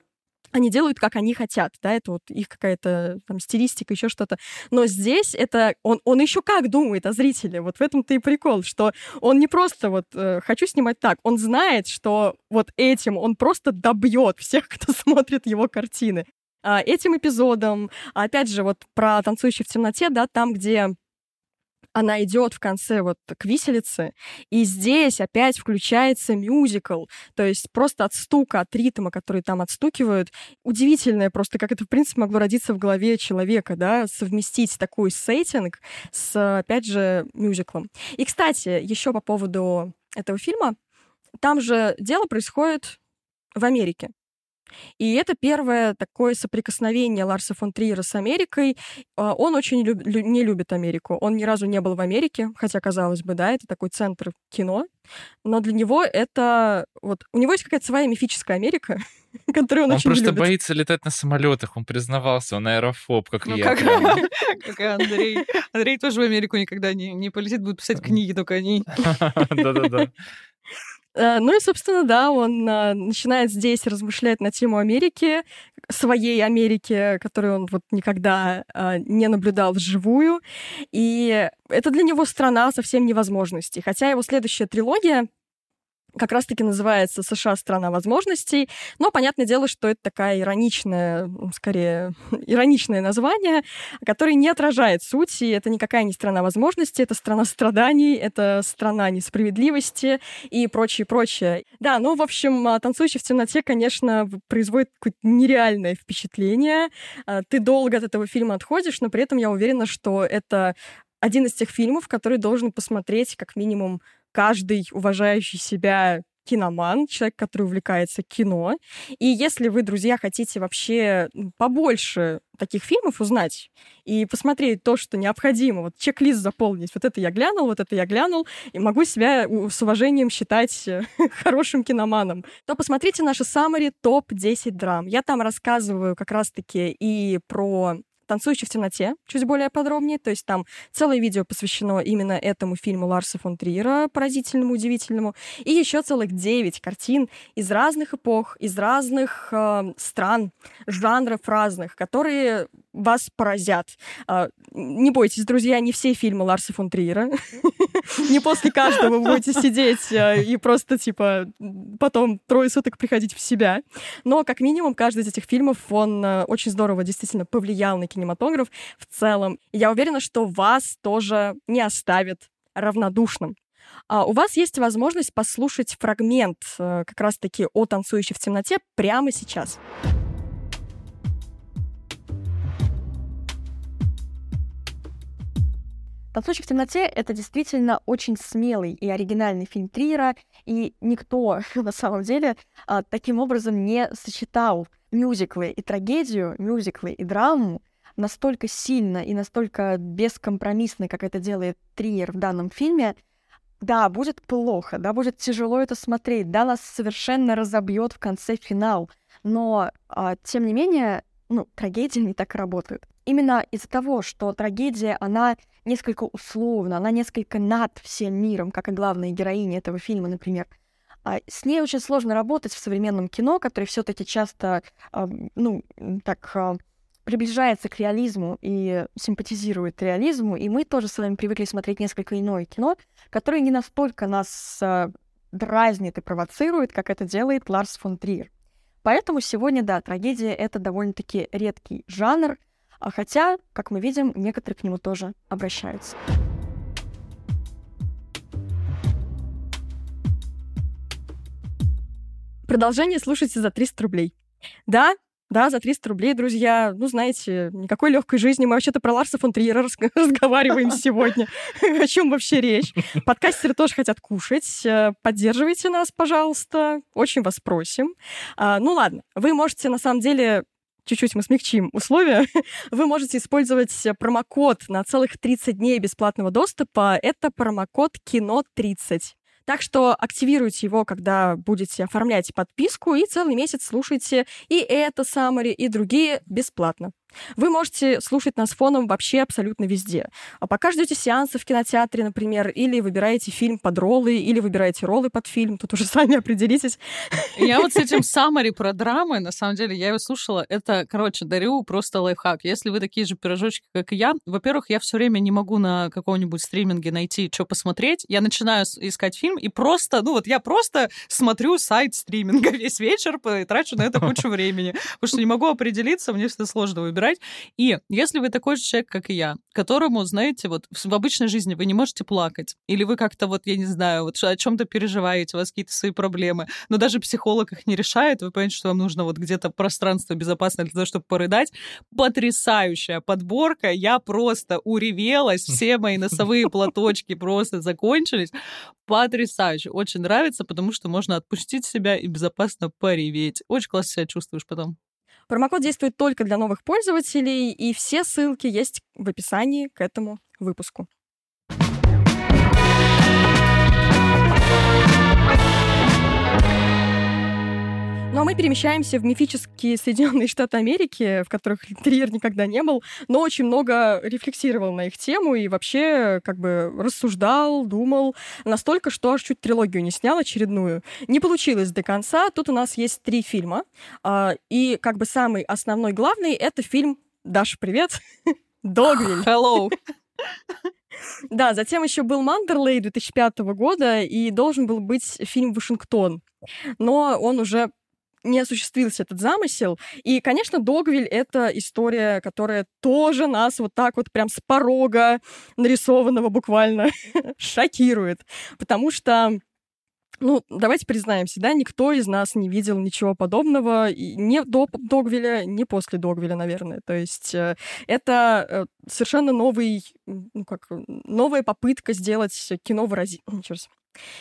S1: они делают, как они хотят, да, это вот их какая-то там стилистика, еще что-то. Но здесь это он, он еще как думает о зрителе. Вот в этом-то и прикол, что он не просто вот э, хочу снимать так, он знает, что вот этим он просто добьет всех, (laughs) кто смотрит его картины. А, этим эпизодом, опять же, вот про танцующий в темноте, да, там, где она идет в конце вот к виселице, и здесь опять включается мюзикл, то есть просто от стука, от ритма, который там отстукивают, удивительное просто, как это, в принципе, могло родиться в голове человека, да, совместить такой сеттинг с, опять же, мюзиклом. И, кстати, еще по поводу этого фильма, там же дело происходит в Америке. И это первое такое соприкосновение Ларса фон Триера с Америкой. А, он очень люб, не любит Америку. Он ни разу не был в Америке, хотя, казалось бы, да, это такой центр кино. Но для него это... Вот, у него есть какая-то своя мифическая Америка, (laughs) которую он, он очень
S3: просто
S1: любит.
S3: боится летать на самолетах, он признавался, он аэрофоб, как ну, я. Как, (laughs)
S2: как и Андрей. Андрей тоже в Америку никогда не, не полетит, будет писать книги, только они. (laughs)
S3: Да-да-да.
S1: Э, ну и, собственно, да, он а, начинает здесь размышлять на тему Америки, своей Америки, которую он вот никогда а, не наблюдал вживую. И это для него страна совсем невозможностей. Хотя его следующая трилогия как раз-таки называется «США. Страна возможностей». Но понятное дело, что это такая ироничная, скорее, (laughs) ироничное название, которое не отражает сути. Это никакая не страна возможностей, это страна страданий, это страна несправедливости и прочее, прочее. Да, ну, в общем, а, «Танцующий в темноте», конечно, производит какое-то нереальное впечатление. А, ты долго от этого фильма отходишь, но при этом я уверена, что это один из тех фильмов, который должен посмотреть как минимум каждый уважающий себя киноман, человек, который увлекается кино. И если вы, друзья, хотите вообще побольше таких фильмов узнать и посмотреть то, что необходимо, вот чек-лист заполнить, вот это я глянул, вот это я глянул, и могу себя с уважением считать (laughs) хорошим киноманом, то посмотрите наши summary топ-10 драм. Я там рассказываю как раз-таки и про «Танцующий в темноте», чуть более подробнее. То есть там целое видео посвящено именно этому фильму Ларса фон Триера, поразительному, удивительному. И еще целых девять картин из разных эпох, из разных э, стран, жанров разных, которые вас поразят. Э, не бойтесь, друзья, не все фильмы Ларса фон Триера. Не после каждого вы будете сидеть э, и просто, типа, потом трое суток приходить в себя. Но, как минимум, каждый из этих фильмов, он э, очень здорово действительно повлиял на кинематограф в целом. я уверена, что вас тоже не оставит равнодушным. А у вас есть возможность послушать фрагмент э, как раз-таки о «Танцующей в темноте» прямо сейчас. «Танцующий в темноте» — это действительно очень смелый и оригинальный фильм Триера, и никто (laughs) на самом деле а, таким образом не сочетал мюзиклы и трагедию, мюзиклы и драму настолько сильно и настолько бескомпромиссно, как это делает Триер в данном фильме, да, будет плохо, да, будет тяжело это смотреть, да, нас совершенно разобьет в конце финал, но, а, тем не менее, ну, трагедии не так работают. Именно из-за того, что трагедия, она несколько условна, она несколько над всем миром, как и главная героиня этого фильма, например, а с ней очень сложно работать в современном кино, которое все таки часто, а, ну, так приближается к реализму и симпатизирует реализму, и мы тоже с вами привыкли смотреть несколько иное кино, которое не настолько нас э, дразнит и провоцирует, как это делает Ларс фон Триер. Поэтому сегодня, да, трагедия — это довольно-таки редкий жанр, а хотя, как мы видим, некоторые к нему тоже обращаются. Продолжение слушайте за 300 рублей. Да, да, за 300 рублей, друзья. Ну, знаете, никакой легкой жизни. Мы вообще-то про Ларса фон Триера (laughs) разговариваем сегодня. О чем вообще речь? Подкастеры тоже хотят кушать. Э, поддерживайте нас, пожалуйста. Очень вас просим. А, ну, ладно. Вы можете, на самом деле, чуть-чуть мы смягчим условия, (laughs) вы можете использовать промокод на целых 30 дней бесплатного доступа. Это промокод КИНО30. Так что активируйте его, когда будете оформлять подписку, и целый месяц слушайте и это Summary, и другие бесплатно. Вы можете слушать нас фоном вообще абсолютно везде. А пока ждете сеанса в кинотеатре, например, или выбираете фильм под роллы, или выбираете роллы под фильм, тут уже (laughs) сами определитесь.
S2: Я вот с (laughs) этим саммари про драмы, на самом деле, я его слушала, это, короче, дарю просто лайфхак. Если вы такие же пирожочки, как и я, во-первых, я все время не могу на каком-нибудь стриминге найти, что посмотреть. Я начинаю искать фильм и просто, ну вот я просто смотрю сайт стриминга (laughs) весь вечер, и трачу на это кучу времени, потому что не могу определиться, мне всегда сложно выбирать выбирать. И если вы такой же человек, как и я, которому, знаете, вот в обычной жизни вы не можете плакать, или вы как-то вот, я не знаю, вот о чем-то переживаете, у вас какие-то свои проблемы, но даже психолог их не решает, вы понимаете, что вам нужно вот где-то пространство безопасное для того, чтобы порыдать. Потрясающая подборка, я просто уревелась, все мои носовые платочки просто закончились. Потрясающе, очень нравится, потому что можно отпустить себя и безопасно пореветь. Очень классно себя чувствуешь потом.
S1: Промокод действует только для новых пользователей, и все ссылки есть в описании к этому выпуску. Ну а мы перемещаемся в мифические Соединенные Штаты Америки, в которых Триер никогда не был, но очень много рефлексировал на их тему и вообще как бы рассуждал, думал настолько, что аж чуть трилогию не снял очередную. Не получилось до конца. Тут у нас есть три фильма. А, и как бы самый основной главный — это фильм «Даша, привет!» (laughs) «Догвиль».
S2: Hello. (laughs)
S1: Да, затем еще был Мандерлей 2005 года, и должен был быть фильм «Вашингтон». Но он уже не осуществился этот замысел. И, конечно, Догвиль — это история, которая тоже нас вот так вот прям с порога нарисованного буквально (laughs) шокирует. Потому что ну, давайте признаемся, да, никто из нас не видел ничего подобного и не до Догвиля, не после Догвиля, наверное. То есть э, это э, совершенно новый, ну, как, новая попытка сделать кино выразительным.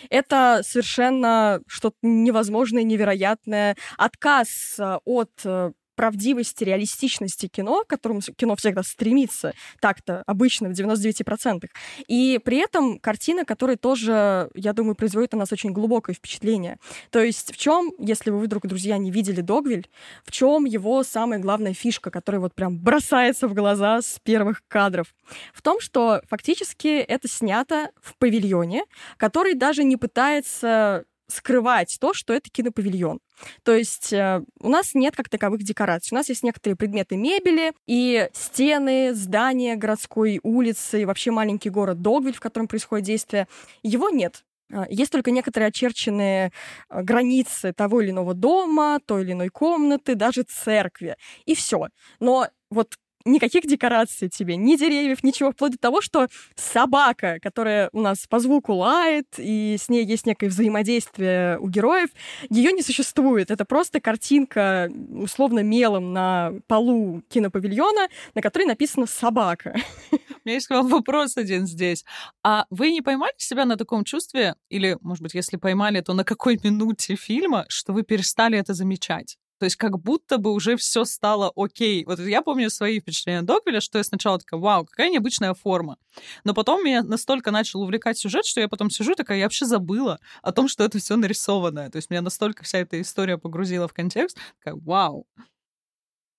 S1: Это совершенно что-то невозможное, невероятное. Отказ э, от э, правдивости, реалистичности кино, к которому кино всегда стремится, так-то обычно в 99%. И при этом картина, которая тоже, я думаю, производит на нас очень глубокое впечатление. То есть в чем, если вы вдруг, друзья, не видели Догвиль, в чем его самая главная фишка, которая вот прям бросается в глаза с первых кадров? В том, что фактически это снято в павильоне, который даже не пытается скрывать то, что это кинопавильон. То есть э, у нас нет как таковых декораций. У нас есть некоторые предметы мебели и стены, здания городской улицы, и вообще маленький город Догвиль, в котором происходит действие. Его нет. А, есть только некоторые очерченные а, границы того или иного дома, той или иной комнаты, даже церкви. И все. Но вот никаких декораций тебе, ни деревьев, ничего, вплоть до того, что собака, которая у нас по звуку лает, и с ней есть некое взаимодействие у героев, ее не существует. Это просто картинка, условно, мелом на полу кинопавильона, на которой написано «собака».
S2: У меня есть к вам вопрос один здесь. А вы не поймали себя на таком чувстве, или, может быть, если поймали, то на какой минуте фильма, что вы перестали это замечать? То есть как будто бы уже все стало окей. Вот я помню свои впечатления Догвиля, что я сначала такая, вау, какая необычная форма. Но потом меня настолько начал увлекать сюжет, что я потом сижу такая, я вообще забыла о том, что это все нарисованное. То есть меня настолько вся эта история погрузила в контекст, такая, вау.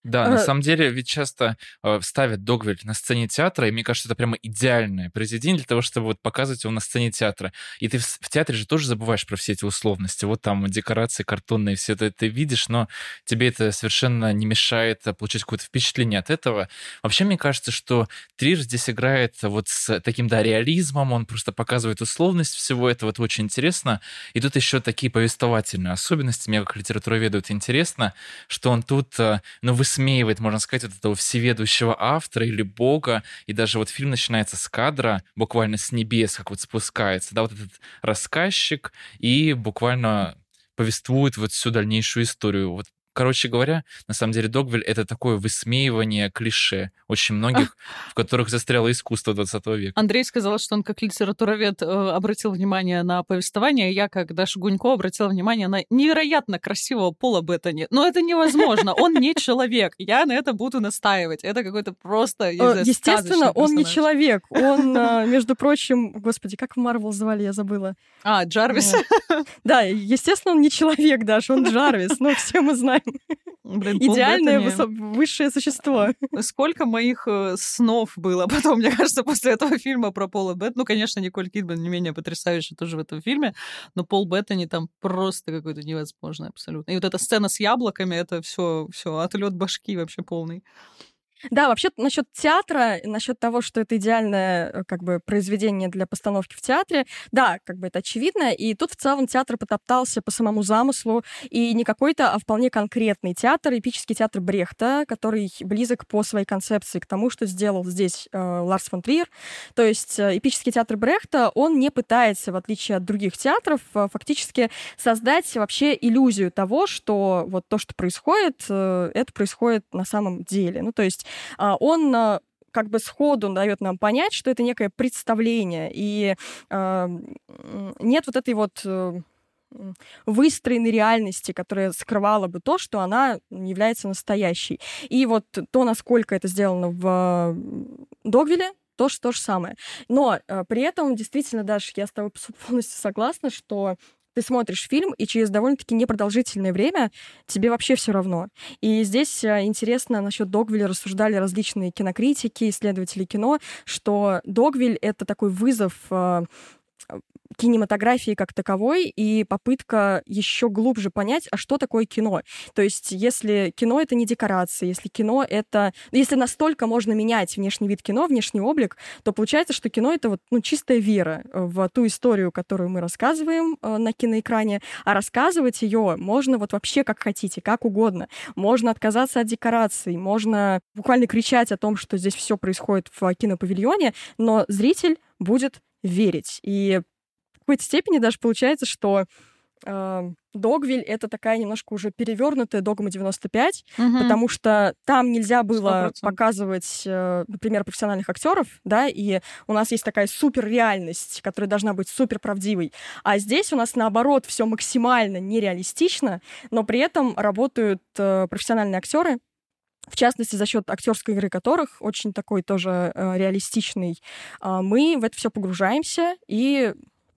S3: Да, на самом деле ведь часто э, ставят Догвиль на сцене театра, и мне кажется, это прямо идеальное произведение для того, чтобы вот показывать его на сцене театра. И ты в, в театре же тоже забываешь про все эти условности. Вот там декорации картонные, все это ты видишь, но тебе это совершенно не мешает э, получить какое-то впечатление от этого. Вообще, мне кажется, что Трир здесь играет вот с таким, да, реализмом, он просто показывает условность всего этого, это очень интересно. И тут еще такие повествовательные особенности, мне как литературоведу это интересно, что он тут, э, ну, вы высмеивает, можно сказать, вот этого всеведущего автора или бога, и даже вот фильм начинается с кадра, буквально с небес, как вот спускается, да, вот этот рассказчик, и буквально повествует вот всю дальнейшую историю. Вот Короче говоря, на самом деле Догвиль — это такое высмеивание клише очень многих, (laughs) в которых застряло искусство 20 века.
S2: Андрей сказал, что он как литературовед э, обратил внимание на повествование, я как Даша Гунько обратила внимание на невероятно красивого Пола Беттани. Но это невозможно, он не человек. Я на это буду настаивать. Это какой-то просто,
S1: э, Естественно, он не человек. Он, э, (laughs) между прочим, господи, как в Марвел звали, я забыла.
S2: А, Джарвис.
S1: Да, естественно, он не человек даже, он Джарвис, но все мы знаем Блин, (laughs) Идеальное высо- высшее существо.
S2: Сколько моих э, снов было потом, (laughs) мне кажется, после этого фильма про Пола Бет. Ну, конечно, Николь Кидман не менее потрясающая тоже в этом фильме, но Пол Беттани там просто какой-то невозможный абсолютно. И вот эта сцена с яблоками, это все, все отлет башки вообще полный.
S1: Да, вообще насчет театра, насчет того, что это идеальное э, как бы произведение для постановки в театре, да, как бы это очевидно. И тут в целом театр потоптался по самому замыслу, и не какой-то, а вполне конкретный театр, эпический театр Брехта, который близок по своей концепции к тому, что сделал здесь э, Ларс фон Триер. То есть э, эпический театр Брехта, он не пытается, в отличие от других театров, э, фактически создать вообще иллюзию того, что вот то, что происходит, э, это происходит на самом деле. Ну, то есть он а, как бы сходу дает нам понять, что это некое представление, и э, нет вот этой вот э, выстроенной реальности, которая скрывала бы то, что она является настоящей. И вот то, насколько это сделано в Догвиле, то, то же самое. Но э, при этом, действительно, даже я с тобой полностью согласна, что ты смотришь фильм, и через довольно-таки непродолжительное время тебе вообще все равно. И здесь э, интересно насчет Догвилля рассуждали различные кинокритики, исследователи кино, что Догвиль — это такой вызов э, кинематографии как таковой и попытка еще глубже понять, а что такое кино. То есть, если кино — это не декорации, если кино — это... Ну, если настолько можно менять внешний вид кино, внешний облик, то получается, что кино — это вот, ну, чистая вера в ту историю, которую мы рассказываем э, на киноэкране, а рассказывать ее можно вот вообще как хотите, как угодно. Можно отказаться от декораций, можно буквально кричать о том, что здесь все происходит в кинопавильоне, но зритель будет верить. И какой-то степени даже получается, что э, Догвиль — это такая немножко уже перевернутая догма 95, угу. потому что там нельзя было 100%. показывать, э, например, профессиональных актеров, да, и у нас есть такая суперреальность, которая должна быть супер правдивой. А здесь у нас, наоборот, все максимально нереалистично, но при этом работают э, профессиональные актеры, в частности, за счет актерской игры которых, очень такой тоже э, реалистичный, э, мы в это все погружаемся и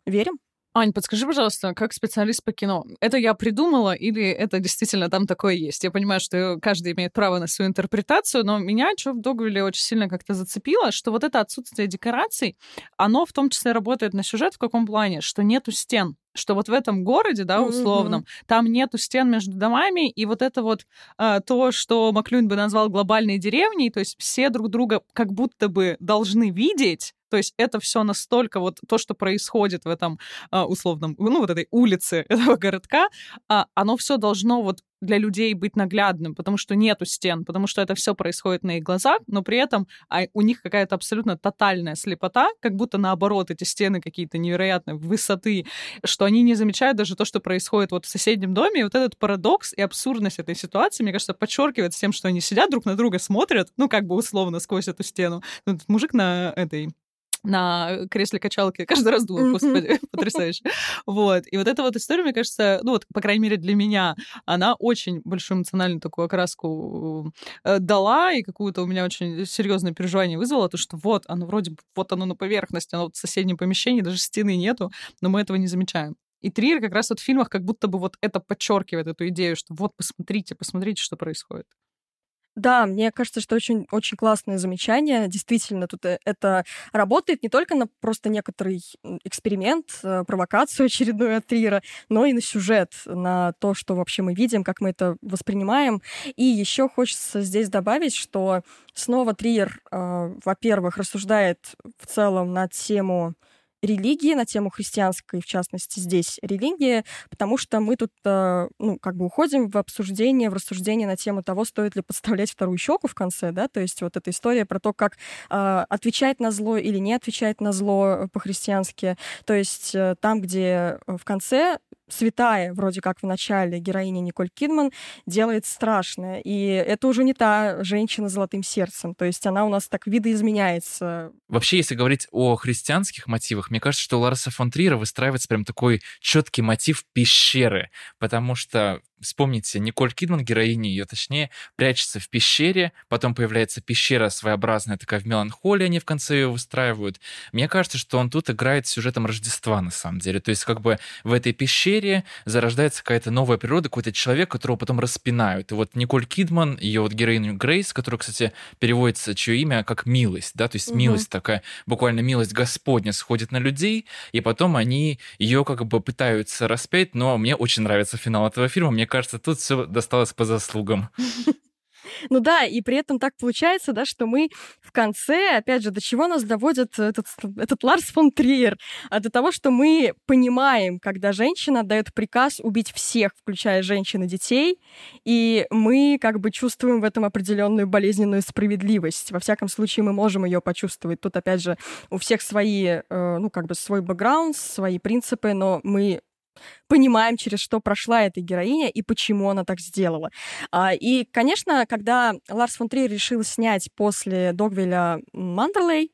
S1: верим.
S2: Ань, подскажи, пожалуйста, как специалист по кино, это я придумала или это действительно там такое есть? Я понимаю, что каждый имеет право на свою интерпретацию, но меня что в Догвилле очень сильно как-то зацепило, что вот это отсутствие декораций, оно в том числе работает на сюжет в каком плане? Что нету стен что вот в этом городе, да, условном, mm-hmm. там нету стен между домами, и вот это вот а, то, что Маклюин бы назвал глобальной деревней, то есть все друг друга как будто бы должны видеть, то есть это все настолько вот то, что происходит в этом а, условном, ну вот этой улице (laughs) этого городка, а, оно все должно вот для людей быть наглядным, потому что нету стен, потому что это все происходит на их глазах, но при этом а, у них какая-то абсолютно тотальная слепота, как будто наоборот эти стены какие-то невероятные высоты, что они не замечают даже то, что происходит вот в соседнем доме. И вот этот парадокс и абсурдность этой ситуации, мне кажется, подчеркивает тем, что они сидят друг на друга, смотрят, ну как бы условно сквозь эту стену. Ну, мужик на этой на кресле качалки (laughs) каждый раз думаю, господи, (laughs) потрясающе. Вот. И вот эта вот история, мне кажется, ну вот, по крайней мере, для меня, она очень большую эмоциональную такую окраску э, дала, и какую-то у меня очень серьезное переживание вызвало, то, что вот оно вроде бы, вот оно на поверхности, оно в соседнем помещении, даже стены нету, но мы этого не замечаем. И Триер как раз вот в фильмах как будто бы вот это подчеркивает эту идею, что вот посмотрите, посмотрите, что происходит.
S1: Да, мне кажется, что очень, очень классное замечание. Действительно, тут э, это работает не только на просто некоторый эксперимент, э, провокацию (laughs) очередную от Трира, но и на сюжет, на то, что вообще мы видим, как мы это воспринимаем. И еще хочется здесь добавить, что снова Триер, э, во-первых, рассуждает в целом на тему религии, на тему христианской, в частности, здесь религии, потому что мы тут, э, ну, как бы уходим в обсуждение, в рассуждение на тему того, стоит ли подставлять вторую щеку в конце, да, то есть вот эта история про то, как э, отвечать на зло или не отвечать на зло по-христиански, то есть э, там, где в конце святая, вроде как в начале, героиня Николь Кидман делает страшное. И это уже не та женщина с золотым сердцем. То есть она у нас так видоизменяется.
S3: Вообще, если говорить о христианских мотивах, мне кажется, что у Ларса фон Трира выстраивается прям такой четкий мотив пещеры, потому что Вспомните, Николь Кидман, героиня ее, точнее, прячется в пещере, потом появляется пещера своеобразная такая в меланхолии, они в конце ее выстраивают. Мне кажется, что он тут играет сюжетом Рождества, на самом деле. То есть как бы в этой пещере зарождается какая-то новая природа, какой-то человек, которого потом распинают. И вот Николь Кидман, ее вот героиню Грейс, которая, кстати, переводится, чье имя как милость, да, то есть угу. милость такая, буквально милость Господня сходит на людей, и потом они ее как бы пытаются распять, но мне очень нравится финал этого фильма, мне кажется, тут все досталось по заслугам. (laughs)
S1: Ну да, и при этом так получается, да, что мы в конце, опять же, до чего нас доводит этот, этот Ларс фон Триер? А до того, что мы понимаем, когда женщина дает приказ убить всех, включая женщин и детей, и мы как бы чувствуем в этом определенную болезненную справедливость. Во всяком случае, мы можем ее почувствовать. Тут, опять же, у всех свои, э, ну, как бы свой бэкграунд, свои принципы, но мы понимаем, через что прошла эта героиня и почему она так сделала. А, и, конечно, когда Ларс фон Триер решил снять после Догвиля Мандерлей,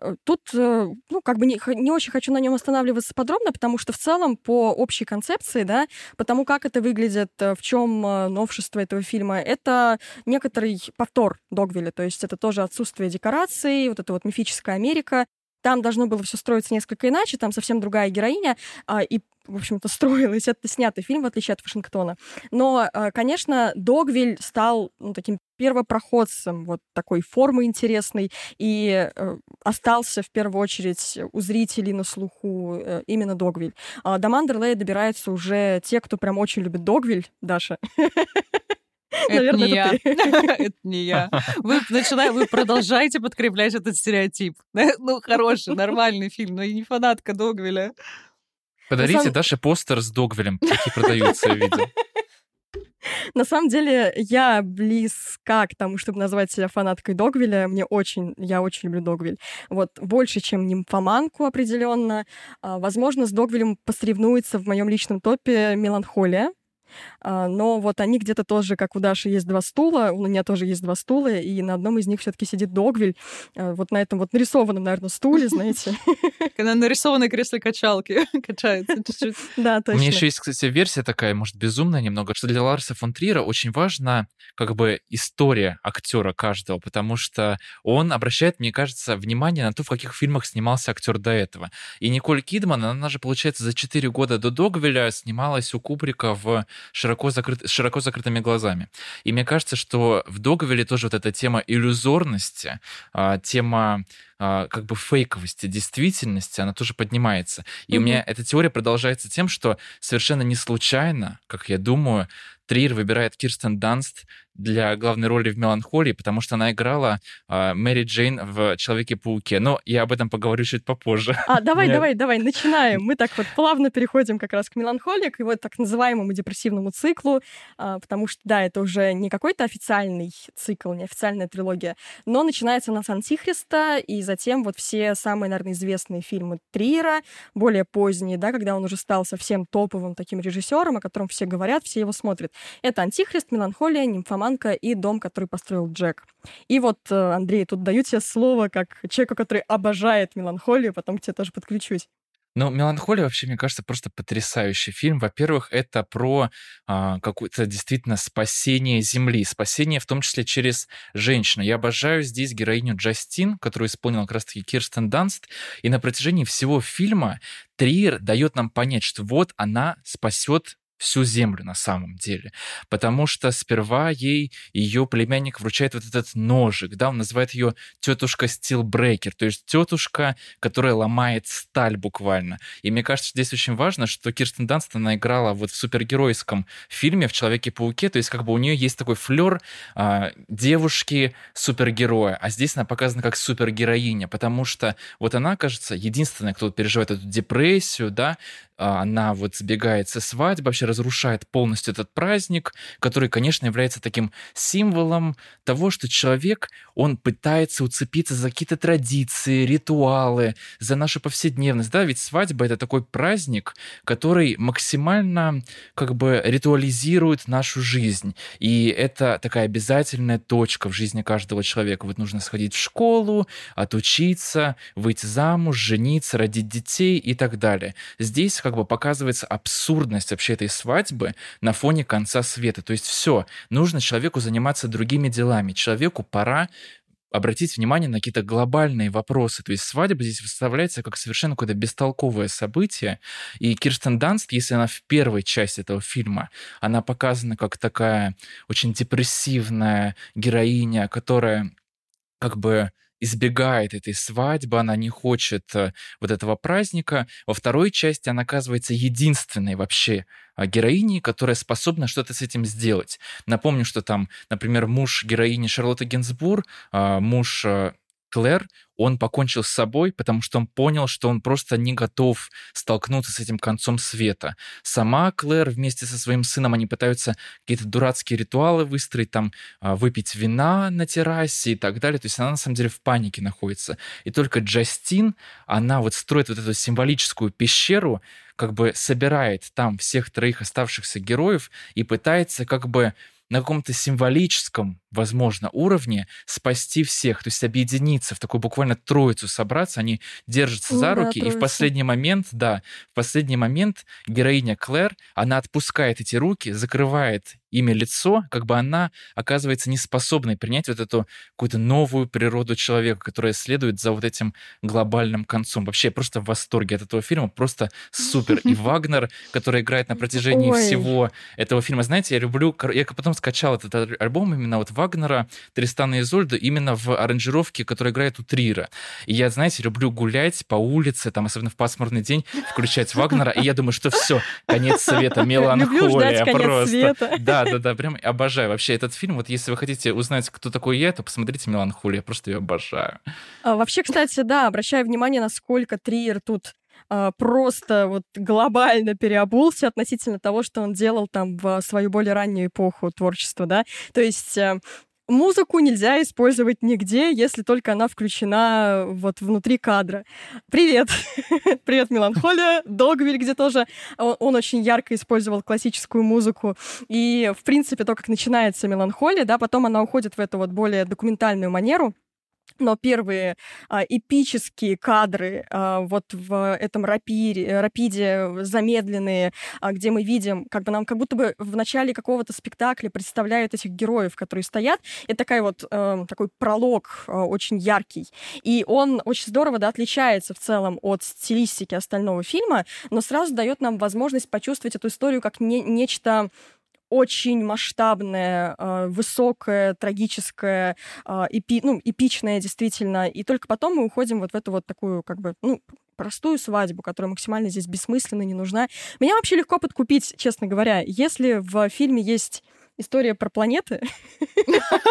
S1: э, Тут, э, ну, как бы не, не очень хочу на нем останавливаться подробно, потому что в целом по общей концепции, да, потому как это выглядит, э, в чем новшество этого фильма, это некоторый повтор Догвиля, то есть это тоже отсутствие декораций, вот эта вот мифическая Америка. Там должно было все строиться несколько иначе, там совсем другая героиня, а, и в общем-то, строилось. Это снятый фильм, в отличие от Вашингтона. Но, э, конечно, Догвиль стал ну, таким первопроходцем вот такой формы интересной и э, остался в первую очередь у зрителей на слуху э, именно Догвиль. А до Мандерлея добираются уже те, кто прям очень любит Догвиль, Даша. (laughs)
S2: Это Наверное, не это я. (laughs) это не я. Вы начинаете, вы продолжаете подкреплять этот стереотип. (laughs) ну, хороший, нормальный фильм, но и не фанатка Догвиля.
S3: Подарите. Даше постер с Догвилем, какие продаются, я видел. (laughs)
S1: На самом деле, я близка к тому, чтобы назвать себя фанаткой Догвиля. Мне очень, я очень люблю Догвиль. Вот больше, чем нимфоманку определенно. А, возможно, с Догвилем посоревнуется в моем личном топе «Меланхолия», но вот они где-то тоже, как у Даши есть два стула, у меня тоже есть два стула, и на одном из них все-таки сидит Догвиль, а, вот на этом вот нарисованном, наверное, стуле, (laughs) знаете.
S2: Когда нарисованной кресле качалки (laughs) качается чуть-чуть.
S1: Да, точно.
S3: У меня еще есть, кстати, версия такая, может, безумная немного, что для Ларса фон Трира очень важна как бы история актера каждого, потому что он обращает, мне кажется, внимание на то, в каких фильмах снимался актер до этого. И Николь Кидман, она же, получается, за 4 года до Догвиля снималась у Кубрика в широко, закрыт, широко закрытыми глазами. И мне кажется, что в Договеле тоже вот эта тема иллюзорности, а, тема как бы фейковости действительности, она тоже поднимается. И mm-hmm. у меня эта теория продолжается тем, что совершенно не случайно, как я думаю, Триер выбирает Кирстен Данст для главной роли в «Меланхолии», потому что она играла э, Мэри Джейн в «Человеке-пауке». Но я об этом поговорю чуть попозже.
S1: А, давай, Нет. давай, давай, начинаем. Мы так вот плавно переходим как раз к «Меланхолии», к его так называемому депрессивному циклу, э, потому что, да, это уже не какой-то официальный цикл, не официальная трилогия, но начинается она с «Антихриста», и затем вот все самые, наверное, известные фильмы Триера, более поздние, да, когда он уже стал совсем топовым таким режиссером, о котором все говорят, все его смотрят. Это «Антихрист», «Меланхолия», «Нимфоманка» и «Дом, который построил Джек». И вот, э, Андрей, тут даю тебе слово как человеку, который обожает «Меланхолию», потом к тебе тоже подключусь.
S3: Ну, «Меланхолия» вообще, мне кажется, просто потрясающий фильм. Во-первых, это про а, какое-то действительно спасение Земли, спасение в том числе через женщину. Я обожаю здесь героиню Джастин, которую исполнила как раз-таки Кирстен Данст, и на протяжении всего фильма Триер дает нам понять, что вот она спасет всю землю на самом деле. Потому что сперва ей ее племянник вручает вот этот ножик, да, он называет ее тетушка Стилбрекер, то есть тетушка, которая ломает сталь буквально. И мне кажется, здесь очень важно, что Кирстен Данст, она играла вот в супергеройском фильме в Человеке-пауке, то есть как бы у нее есть такой флер а, девушки-супергероя, а здесь она показана как супергероиня, потому что вот она, кажется, единственная, кто переживает эту депрессию, да, она вот сбегает со свадьбы, вообще разрушает полностью этот праздник, который, конечно, является таким символом того, что человек, он пытается уцепиться за какие-то традиции, ритуалы, за нашу повседневность, да, ведь свадьба — это такой праздник, который максимально как бы ритуализирует нашу жизнь, и это такая обязательная точка в жизни каждого человека. Вот нужно сходить в школу, отучиться, выйти замуж, жениться, родить детей и так далее. Здесь как бы показывается абсурдность вообще этой свадьбы на фоне конца света. То есть все, нужно человеку заниматься другими делами. Человеку пора обратить внимание на какие-то глобальные вопросы. То есть свадьба здесь выставляется как совершенно какое-то бестолковое событие. И Кирстен Данст, если она в первой части этого фильма, она показана как такая очень депрессивная героиня, которая как бы избегает этой свадьбы, она не хочет э, вот этого праздника. Во второй части она оказывается единственной вообще а, героиней, которая способна что-то с этим сделать. Напомню, что там, например, муж героини Шарлотты Генсбур, а, муж э, Клэр, он покончил с собой, потому что он понял, что он просто не готов столкнуться с этим концом света. Сама Клэр вместе со своим сыном, они пытаются какие-то дурацкие ритуалы выстроить, там, а, выпить вина на террасе и так далее. То есть она на самом деле в панике находится. И только Джастин, она вот строит вот эту символическую пещеру, как бы собирает там всех троих оставшихся героев и пытается как бы на каком-то символическом, возможно, уровне спасти всех, то есть объединиться в такую буквально троицу собраться, они держатся ну, за руки, да, и в последний момент, да, в последний момент героиня Клэр, она отпускает эти руки, закрывает имя лицо, как бы она оказывается неспособной принять вот эту какую-то новую природу человека, которая следует за вот этим глобальным концом. Вообще, я просто в восторге от этого фильма, просто супер. И (laughs) Вагнер, который играет на протяжении Ой. всего этого фильма. Знаете, я люблю... Я потом скачал этот альбом именно вот Вагнера, Тристана и Изольда, именно в аранжировке, которая играет у Трира. И я, знаете, люблю гулять по улице, там, особенно в пасмурный день, включать Вагнера, и я думаю, что все, конец света, (laughs) меланхолия просто. Да, да, да, прям обожаю. Вообще этот фильм, вот если вы хотите узнать, кто такой я, то посмотрите «Меланхолию», я просто ее обожаю.
S1: А, вообще, кстати, да, обращаю внимание, насколько Триер тут а, просто вот глобально переобулся относительно того, что он делал там в свою более раннюю эпоху творчества, да. То есть э, Музыку нельзя использовать нигде, если только она включена вот внутри кадра. Привет! (laughs) Привет, Меланхолия! Догвиль, где тоже он очень ярко использовал классическую музыку. И, в принципе, то, как начинается Меланхолия, да, потом она уходит в эту вот более документальную манеру, но первые а, эпические кадры а, вот в этом рапире, рапиде замедленные, а, где мы видим, как бы нам как будто бы в начале какого-то спектакля представляют этих героев, которые стоят. Это такая вот а, такой пролог а, очень яркий. И он очень здорово да, отличается в целом от стилистики остального фильма, но сразу дает нам возможность почувствовать эту историю как не, нечто очень масштабное, э, высокое, трагическое, э, эпи, ну, эпичное действительно. И только потом мы уходим вот в эту вот такую, как бы, ну, простую свадьбу, которая максимально здесь бессмысленна, не нужна. Меня вообще легко подкупить, честно говоря. Если в фильме есть история про планеты. (laughs)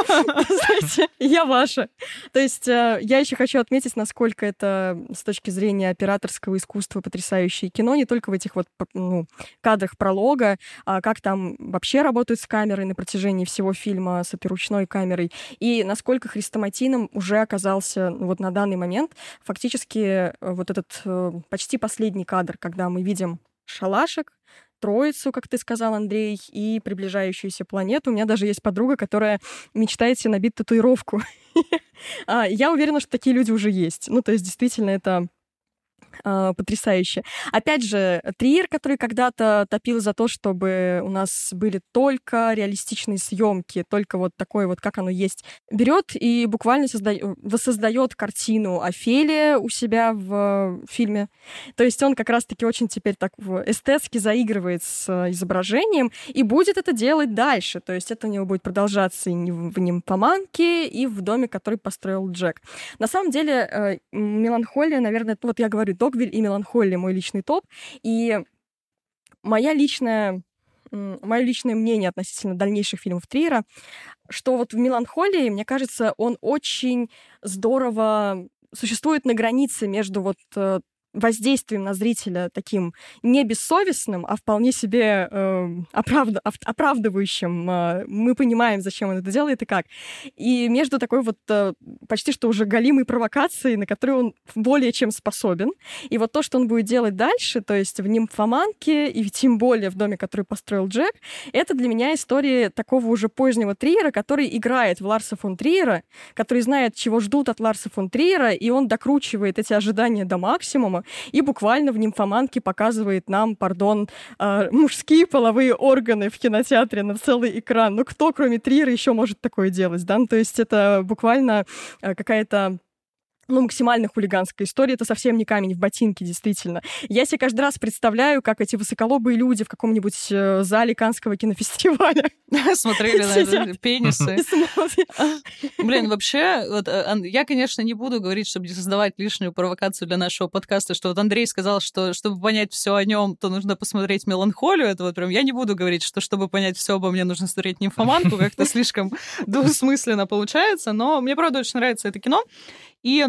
S1: Знаете, я ваша. То есть э, я еще хочу отметить, насколько это с точки зрения операторского искусства потрясающее кино, не только в этих вот ну, кадрах пролога, а как там вообще работают с камерой на протяжении всего фильма, с оперучной камерой, и насколько хрестоматийным уже оказался ну, вот на данный момент фактически э, вот этот э, почти последний кадр, когда мы видим шалашик, Троицу, как ты сказал, Андрей, и приближающуюся планету. У меня даже есть подруга, которая мечтает себе набить татуировку. (laughs) А, я уверена, что такие люди уже есть. Ну, то есть, действительно, это э, потрясающе. Опять же, Триер, который когда-то топил за то, чтобы у нас были только реалистичные съемки, только вот такое вот, как оно есть, берет и буквально созда... воссоздает картину Офелия у себя в фильме. То есть он как раз-таки очень теперь так эстетски заигрывает с изображением и будет это делать дальше. То есть это у него будет продолжаться и в «Нимфоманке», и в доме, который построил Джек. На самом деле, э, «Меланхолия», наверное, вот я говорю, Догвиль и Меланхолия мой личный топ. И моя личная мое личное мнение относительно дальнейших фильмов Триера, что вот в «Меланхолии», мне кажется, он очень здорово существует на границе между вот э, воздействием на зрителя таким не бессовестным, а вполне себе э, оправда, оправдывающим. Э, мы понимаем, зачем он это делает и как. И между такой вот э, почти что уже галимой провокацией, на которую он более чем способен, и вот то, что он будет делать дальше, то есть в «Нимфоманке» и тем более в доме, который построил Джек, это для меня история такого уже позднего Триера, который играет в Ларса фон Триера, который знает, чего ждут от Ларса фон Триера, и он докручивает эти ожидания до максимума, и буквально в «Нимфоманке» показывает нам, пардон, э, мужские половые органы в кинотеатре на целый экран. Ну кто, кроме Триера, еще может такое делать, да? Ну, то есть это буквально э, какая-то ну, максимально хулиганская история. Это совсем не камень в ботинке, действительно. Я себе каждый раз представляю, как эти высоколобые люди в каком-нибудь э, зале Канского кинофестиваля (laughs)
S2: смотрели на пенисы. Блин, вообще, вот, э, я, конечно, не буду говорить, чтобы не создавать лишнюю провокацию для нашего подкаста, что вот Андрей сказал, что чтобы понять все о нем, то нужно посмотреть меланхолию. Это вот прям я не буду говорить, что чтобы понять все обо мне, нужно смотреть нимфоманку, как-то слишком (laughs) двусмысленно получается. Но мне, правда, очень нравится это кино. И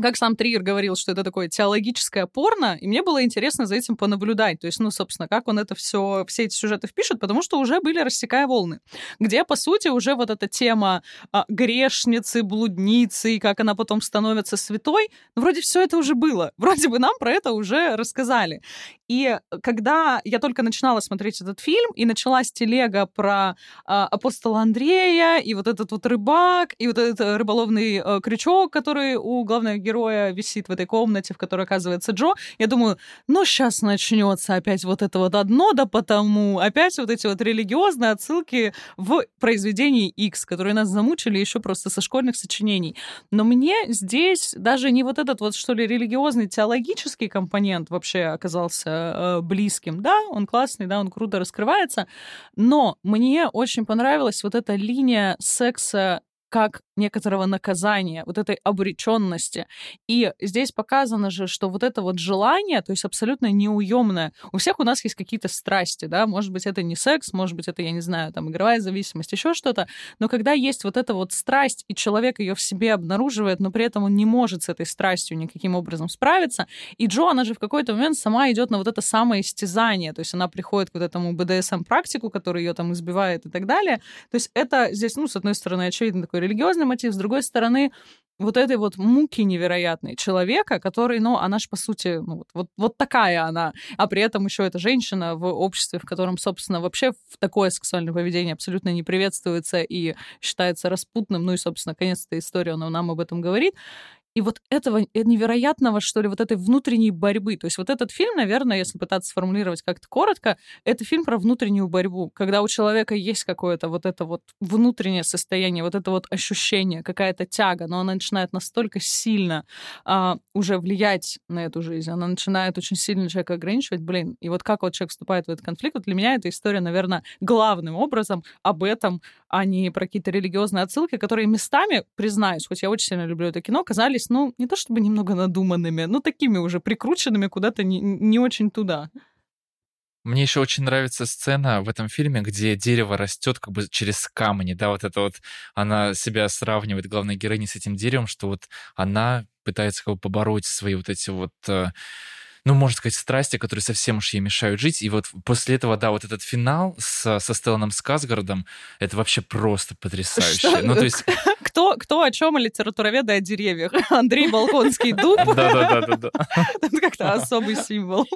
S2: как сам Триер говорил, что это такое теологическое порно, и мне было интересно за этим понаблюдать. То есть, ну, собственно, как он это все, все эти сюжеты впишет, потому что уже были «Рассекая волны», где, по сути, уже вот эта тема а, грешницы, блудницы, и как она потом становится святой, ну, вроде все это уже было. (laughs) Вроде бы нам про это уже рассказали. И когда я только начинала смотреть этот фильм, и началась телега про а, апостола Андрея, и вот этот вот рыбак, и вот этот рыболовный а, крючок, который у главного героя висит в этой комнате, в которой оказывается Джо, я думаю, ну, сейчас начнется опять вот это вот одно, да потому, опять вот эти вот религиозные отсылки в произведении X, которые нас замучили еще просто со школьных сочинений. Но мне здесь даже не вот этот вот, что ли, религиозный теологический компонент вообще оказался э, близким. Да, он классный, да, он круто раскрывается, но мне очень понравилась вот эта линия секса как некоторого наказания, вот этой обреченности. И здесь показано же, что вот это вот желание, то есть абсолютно неуемное. У всех у нас есть какие-то страсти, да, может быть, это не секс, может быть, это, я не знаю, там, игровая зависимость, еще что-то, но когда есть вот эта вот страсть, и человек ее в себе обнаруживает, но при этом он не может с этой страстью никаким образом справиться, и Джо, она же в какой-то момент сама идет на вот это самое истязание, то есть она приходит к вот этому БДСМ-практику, который ее там избивает и так далее. То есть это здесь, ну, с одной стороны, очевидно, такой религиозный мотив, с другой стороны, вот этой вот муки невероятной человека, который, ну, она же, по сути, ну, вот, вот, вот такая она, а при этом еще эта женщина в обществе, в котором, собственно, вообще такое сексуальное поведение абсолютно не приветствуется и считается распутным, ну и, собственно, конец этой истории, он нам об этом говорит. И вот этого э, невероятного, что ли, вот этой внутренней борьбы. То есть вот этот фильм, наверное, если пытаться сформулировать как-то коротко, это фильм про внутреннюю борьбу, когда у человека есть какое-то вот это вот внутреннее состояние, вот это вот ощущение, какая-то тяга, но она начинает настолько сильно а, уже влиять на эту жизнь, она начинает очень сильно человека ограничивать, блин. И вот как вот человек вступает в этот конфликт, вот для меня эта история, наверное, главным образом об этом, а не про какие-то религиозные отсылки, которые местами, признаюсь, хоть я очень сильно люблю это кино, казались ну, не то чтобы немного надуманными, но такими уже прикрученными куда-то не, не очень туда.
S3: Мне еще очень нравится сцена в этом фильме, где дерево растет как бы через камни, да, вот это вот, она себя сравнивает, главной героиней, с этим деревом, что вот она пытается как бы побороть свои вот эти вот э, ну, можно сказать, страсти, которые совсем уж ей мешают жить. И вот после этого, да, вот этот финал с, со Стелланом Сказгородом, это вообще просто потрясающе. Что?
S2: Ну, то есть... (laughs) Кто, кто о чем литературоведы о деревьях? (laughs) Андрей Балконский дуб. (laughs)
S3: Да-да-да.
S2: Это как-то особый символ.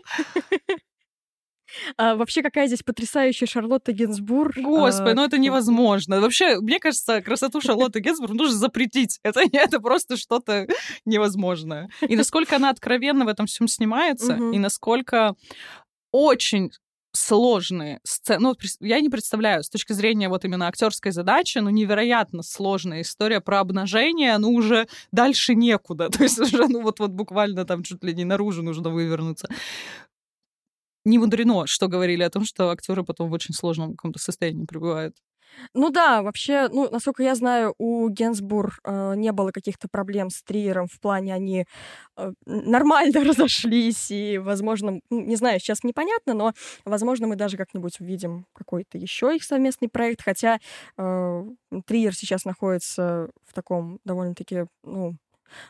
S1: А, вообще, какая здесь потрясающая Шарлотта Генсбур.
S2: Господи, а, ну это невозможно. Вообще, мне кажется, красоту Шарлотты Генсбур нужно запретить. (laughs) Это, это просто что-то невозможное. И насколько она откровенно в этом всем снимается, и насколько очень сложные сцены. Ну, я не представляю, с точки зрения вот именно актерской задачи, ну, невероятно сложная история про обнажение, ну, уже дальше некуда. (laughs) То есть уже, ну, вот, вот буквально там чуть ли не наружу нужно вывернуться. Не мудрено, что говорили о том, что актеры потом в очень сложном каком-то состоянии пребывают.
S1: Ну да, вообще, ну, насколько я знаю, у Генсбур э, не было каких-то проблем с Триером в плане они э, нормально (laughs) разошлись, и, возможно, не знаю, сейчас непонятно, но, возможно, мы даже как-нибудь увидим какой-то еще их совместный проект, хотя э, Триер сейчас находится в таком довольно-таки, ну,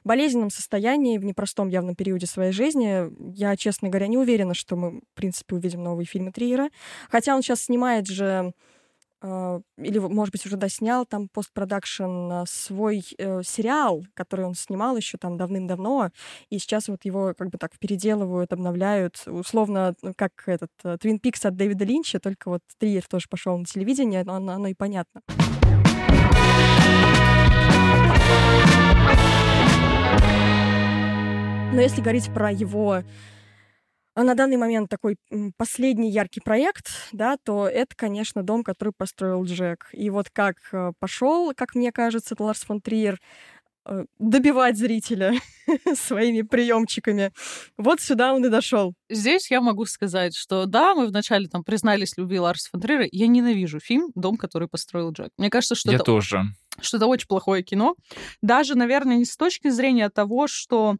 S1: болезненном состоянии, в непростом явном периоде своей жизни. Я, честно говоря, не уверена, что мы, в принципе, увидим новые фильмы Триера. Хотя он сейчас снимает же а, или, может быть, уже доснял там постпродакшн свой э, сериал, который он снимал еще там давным-давно, и сейчас вот его как бы так переделывают, обновляют, условно, ну, как этот Твин Пикс от Дэвида Линча, только вот Триер тоже пошел на телевидение, но оно, оно и понятно. Но если говорить про его а на данный момент такой последний яркий проект, да, то это, конечно, дом, который построил Джек. И вот как э, пошел, как мне кажется, Ларс фон Триер э, добивать зрителя (laughs) своими приемчиками. Вот сюда он и дошел.
S2: Здесь я могу сказать, что да, мы вначале там признались любви Ларса фон Триера. Я ненавижу фильм «Дом, который построил Джек». Мне кажется, что
S3: я
S2: это...
S3: тоже.
S2: Что это очень плохое кино. Даже, наверное, не с точки зрения того, что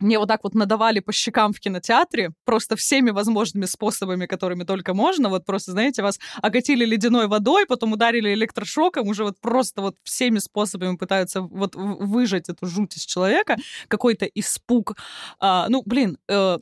S2: мне вот так вот надавали по щекам в кинотеатре, просто всеми возможными способами, которыми только можно. Вот просто, знаете, вас окатили ледяной водой, потом ударили электрошоком, уже вот просто вот всеми способами пытаются вот выжать эту жуть из человека, какой-то испуг. А, ну, блин, э,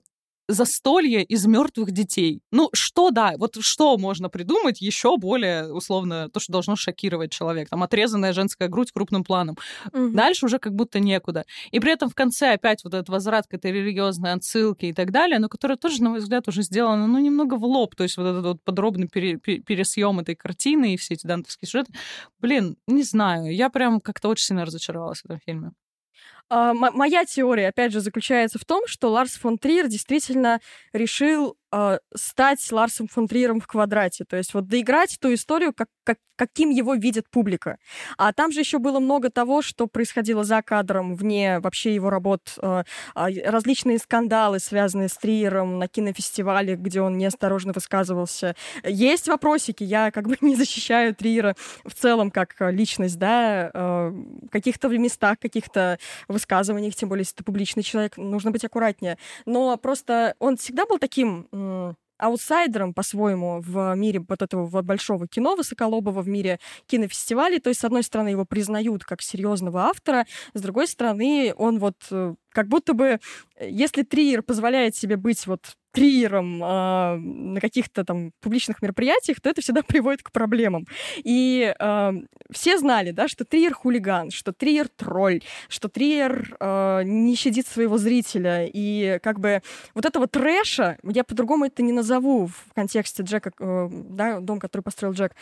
S2: застолье из мертвых детей. Ну, что, да, вот что можно придумать еще более, условно, то, что должно шокировать человека. Там отрезанная женская грудь крупным планом. Угу. Дальше уже как будто некуда. И при этом в конце опять вот этот возврат к этой религиозной отсылке и так далее, но которая тоже, на мой взгляд, уже сделана, ну, немного в лоб. То есть вот этот вот подробный пере, пересъем этой картины и все эти дантовские сюжеты. Блин, не знаю, я прям как-то очень сильно разочаровалась в этом фильме.
S1: Uh, моя теория, опять же, заключается в том, что Ларс фон Триер действительно решил э, стать Ларсом фон Триером в квадрате. То есть вот доиграть ту историю, как, как, каким его видит публика. А там же еще было много того, что происходило за кадром, вне вообще его работ. Э, различные скандалы, связанные с Триером на кинофестивале, где он неосторожно высказывался. Есть вопросики. Я как бы (laughs) не защищаю Триера в целом как личность, да, э, в каких-то местах, каких-то высказываниях, тем более, если ты публичный человек, нужно быть аккуратнее. Но просто он всегда был таким аутсайдером по-своему в мире вот этого вот большого кино высоколобого, в мире кинофестивалей. То есть, с одной стороны, его признают как серьезного автора, с другой стороны, он вот э, как будто бы, если Триер позволяет себе быть вот триером э, на каких-то там публичных мероприятиях, то это всегда (laughs) приводит к проблемам. И э, все знали, да, что триер хулиган, что триер тролль, что триер э, не щадит своего зрителя. И как бы вот этого трэша, я по-другому это не назову в контексте Джека, э, да, дом, который построил Джек,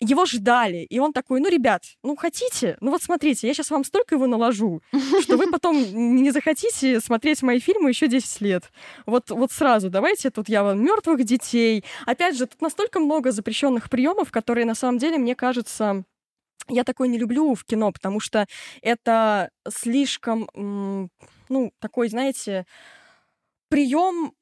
S1: его ждали. И он такой, ну, ребят, ну, хотите? Ну, вот смотрите, я сейчас вам столько его наложу, что вы (laughs) потом не захотите смотреть мои фильмы еще 10 лет. Вот, вот сразу давайте тут я вам мертвых детей. Опять же, тут настолько много запрещенных приемов, которые на самом деле, мне кажется, я такой не люблю в кино, потому что это слишком, ну, такой, знаете, прием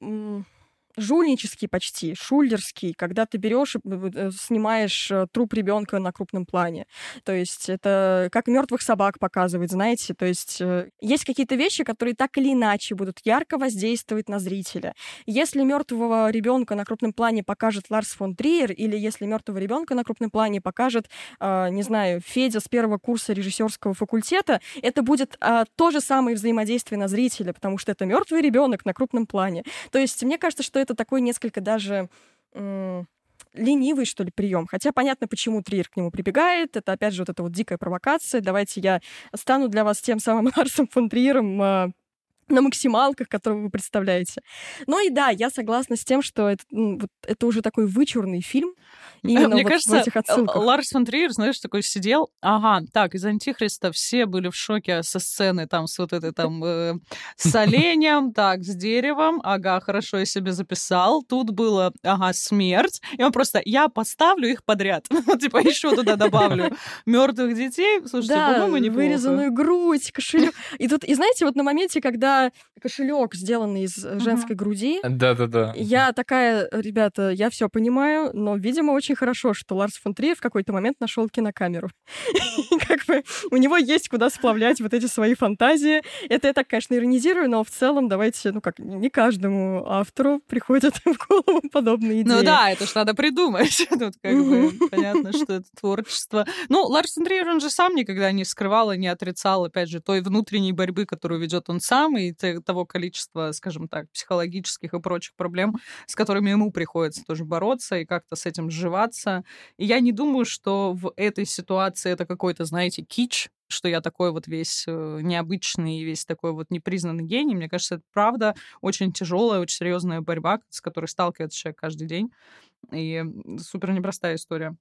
S1: жульнический почти, шулерский, когда ты берешь и э, снимаешь э, труп ребенка на крупном плане. То есть это как мертвых собак показывать, знаете. То есть э, есть какие-то вещи, которые так или иначе будут ярко воздействовать на зрителя. Если мертвого ребенка на крупном плане покажет Ларс фон Триер, или если мертвого ребенка на крупном плане покажет, не знаю, Федя с первого курса режиссерского факультета, это будет то же самое взаимодействие на зрителя, потому что это мертвый ребенок на крупном плане. То есть мне кажется, что это такой несколько даже ленивый, что ли, прием. Хотя понятно, почему Триер к нему прибегает. Это, опять же, вот эта вот дикая провокация. Давайте я стану для вас тем самым (laughs) Ларсом фон Триером, а, на максималках, которые вы представляете. Ну и да, я согласна с тем, что это, вот, это уже такой вычурный фильм. Именно
S2: Мне
S1: вот
S2: кажется,
S1: в этих отсылках.
S2: Ларс фон Триер, знаешь, такой сидел, ага, так, из Антихриста все были в шоке со сцены там с вот этой там э, с (laughs) оленем, так, с деревом, ага, хорошо, я себе записал, тут было, ага, смерть, и он просто, я поставлю их подряд, (laughs) типа еще туда добавлю мертвых детей, слушайте,
S1: да,
S2: по-моему, неплохо.
S1: вырезанную грудь, кошелек. И тут, и знаете, вот на моменте, когда кошелек сделанный из э, женской груди,
S3: Да-да-да.
S1: я такая, ребята, я все понимаю, но, видимо, очень хорошо, что Ларс фон Триер в какой-то момент нашел кинокамеру. Как бы у него есть куда сплавлять вот эти свои фантазии. Это я так, конечно, иронизирую, но в целом давайте, ну как, не каждому автору приходят в голову подобные идеи.
S2: Ну да, это ж надо придумать. (laughs) Тут как бы понятно, что это творчество. Ну, Ларс фон Триер, он же сам никогда не скрывал и не отрицал, опять же, той внутренней борьбы, которую ведет он сам, и того количества, скажем так, психологических и прочих проблем, с которыми ему приходится тоже бороться и как-то с этим сживаться. И я не думаю, что в этой ситуации это какой-то, знаете, кич, что я такой вот весь э, необычный весь такой вот непризнанный гений. Мне кажется, это правда очень тяжелая, очень серьезная борьба, с которой сталкивается человек каждый день. И супер непростая история.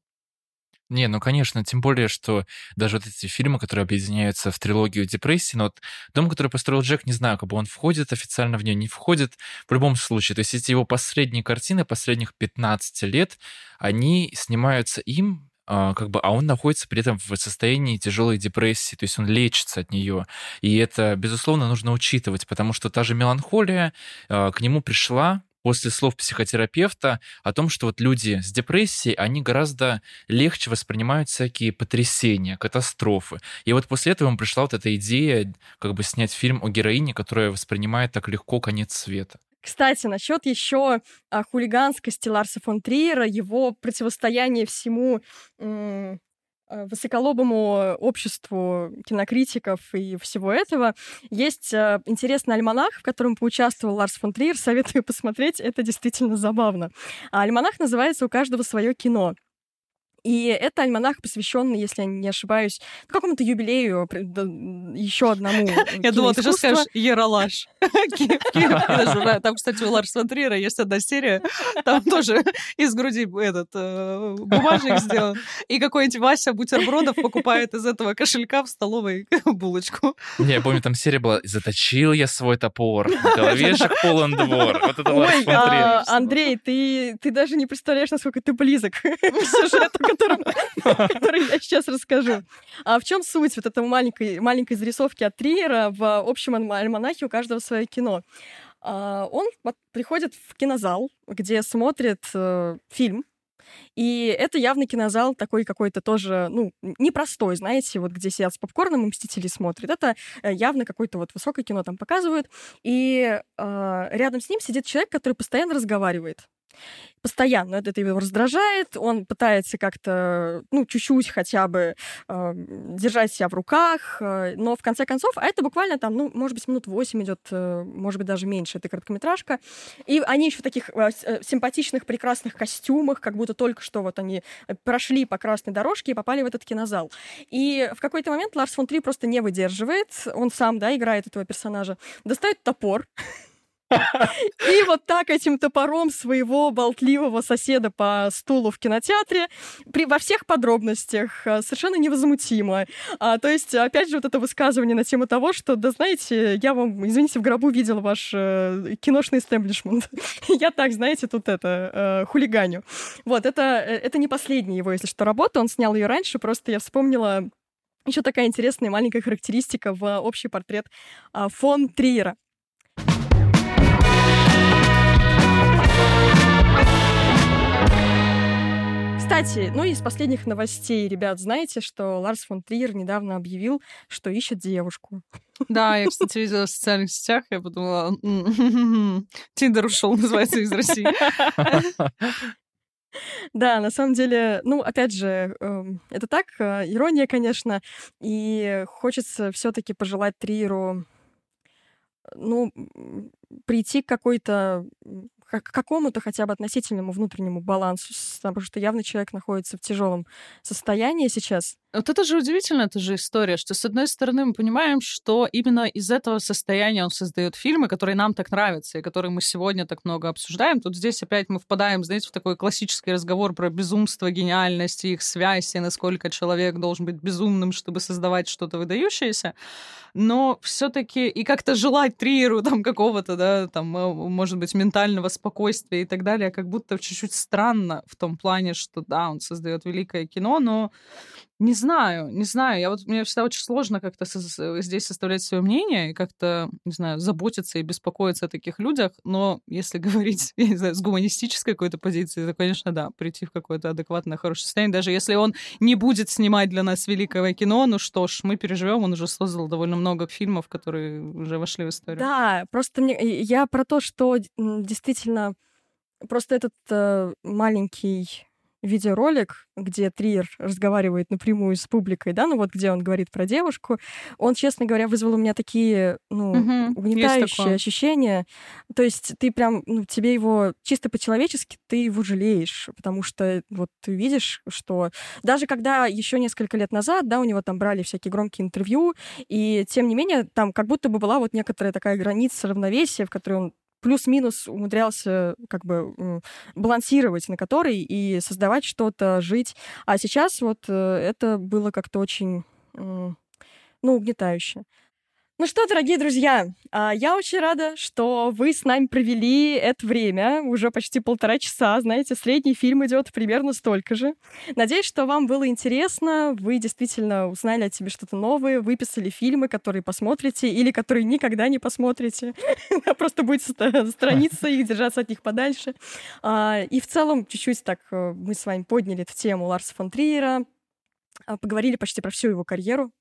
S3: Не, ну, конечно, тем более, что даже вот эти фильмы, которые объединяются в трилогию депрессии, но вот «Дом, который построил Джек», не знаю, как бы он входит официально в нее, не входит, в любом случае. То есть эти его последние картины последних 15 лет, они снимаются им, а, как бы, а он находится при этом в состоянии тяжелой депрессии, то есть он лечится от нее. И это, безусловно, нужно учитывать, потому что та же меланхолия а, к нему пришла после слов психотерапевта о том, что вот люди с депрессией, они гораздо легче воспринимают всякие потрясения, катастрофы. И вот после этого ему пришла вот эта идея как бы снять фильм о героине, которая воспринимает так легко конец света.
S1: Кстати, насчет еще а, хулиганскости Ларса фон Триера, его противостояние всему высоколобому обществу кинокритиков и всего этого. Есть а, интересный альманах, в котором поучаствовал Ларс фон Триер. Советую посмотреть, это действительно забавно. А альманах называется «У каждого свое кино». И это альманах, посвященный, если я не ошибаюсь, какому-то юбилею, еще одному. (laughs)
S2: Я думала, ты сейчас
S1: киноискусства.
S2: скажешь Ералаш. (laughs) Там, кстати, у Ларса фон Триера есть одна серия, там тоже (laughs) из груди этот э, бумажник сделан. И какой-нибудь Вася бутербродов покупает из этого кошелька в столовой булочку.
S3: Не, я помню, там серия была «Заточил я свой топор, головешек полон двор». Вот это Ларс
S1: а. Андрей, ты, ты даже не представляешь, насколько ты близок к сюжету, которым- который я сейчас расскажу. А в чем суть вот этой маленькой, маленькой зарисовки от Триера в общем альма- альманахе «У каждого свое кино»? А, Он приходит в кинозал, где смотрит э, фильм, и это явно кинозал такой какой-то тоже, ну, непростой, знаете, вот где сидят с попкорном и «Мстители» смотрят. Это э, явно какое-то вот высокое кино там показывают. И э, рядом с ним сидит человек, который постоянно разговаривает. Постоянно это его раздражает, он пытается как-то, ну, чуть-чуть хотя бы э, держать себя в руках, э, но в конце концов, а это буквально там, ну, может быть, минут 8 идет, э, может быть, даже меньше, это короткометражка, и они еще в таких э, э, симпатичных, прекрасных костюмах, как будто только что вот они э, прошли по красной дорожке и попали в этот кинозал. И в какой-то момент Ларс фон Три просто не выдерживает, он сам, да, играет этого персонажа, достает топор, и вот так этим топором своего болтливого соседа по стулу в кинотеатре при, во всех подробностях, а, совершенно невозмутимо. А, то есть, опять же, вот это высказывание на тему того, что, да знаете, я вам, извините, в гробу видел ваш э, киношный истеблишмент. (laughs) я так, знаете, тут это, э, хулиганю. Вот, это, э, это не последняя его, если что, работа, он снял ее раньше, просто я вспомнила еще такая интересная маленькая характеристика в общий портрет а, фон Триера. Кстати, ну из последних новостей, ребят, знаете, что Ларс фон Триер недавно объявил, что ищет девушку.
S2: Да, я, кстати, видела в социальных сетях, я подумала, «М, (laughs) Тиндер ушел, называется, из России.
S1: Да, на самом деле, ну, опять же, эм, это так, э, ирония, конечно, и хочется все таки пожелать Триеру, ну, прийти к какой-то, к какому-то хотя бы относительному внутреннему балансу, потому что явно человек находится в тяжелом состоянии сейчас.
S2: Вот это же удивительно, это же история, что с одной стороны мы понимаем, что именно из этого состояния он создает фильмы, которые нам так нравятся, и которые мы сегодня так много обсуждаем. Тут здесь опять мы впадаем, знаете, в такой классический разговор про безумство, гениальность, их связь, и насколько человек должен быть безумным, чтобы создавать что-то выдающееся. Но все-таки и как-то желать Триеру там какого-то, да, там, э, может быть, ментального спокойствия и так далее, как будто чуть-чуть странно в том плане, что да, он создает великое кино, но не знаю, не знаю. Я вот мне всегда очень сложно как-то со- здесь составлять свое мнение и как-то, не знаю, заботиться и беспокоиться о таких людях. Но если (laughs) говорить, я не знаю, с гуманистической какой-то позиции, то, конечно, да, прийти в какое-то адекватное, хорошее состояние. Даже если он не будет снимать для нас великое кино, ну что ж, мы переживем. Он уже создал довольно много фильмов, которые уже вошли в историю.
S1: Да, просто мне, я про то, что действительно просто этот э, маленький видеоролик, где Триер разговаривает напрямую с публикой, да, ну вот где он говорит про девушку, он, честно говоря, вызвал у меня такие, ну, угу, угнетающие ощущения. То есть ты прям, ну, тебе его чисто по-человечески, ты его жалеешь, потому что вот ты видишь, что даже когда еще несколько лет назад, да, у него там брали всякие громкие интервью, и тем не менее там как будто бы была вот некоторая такая граница равновесия, в которой он плюс-минус умудрялся как бы балансировать на которой и создавать что-то, жить. А сейчас вот э, это было как-то очень, ну, угнетающе. Ну что, дорогие друзья, а, я очень рада, что вы с нами провели это время, уже почти полтора часа, знаете, средний фильм идет примерно столько же. Надеюсь, что вам было интересно, вы действительно узнали от себя что-то новое, выписали фильмы, которые посмотрите или которые никогда не посмотрите, (laughs) просто будете страницы и держаться от них подальше. А, и в целом чуть-чуть так э, мы с вами подняли эту тему Ларса фон Триера, поговорили почти про всю его карьеру.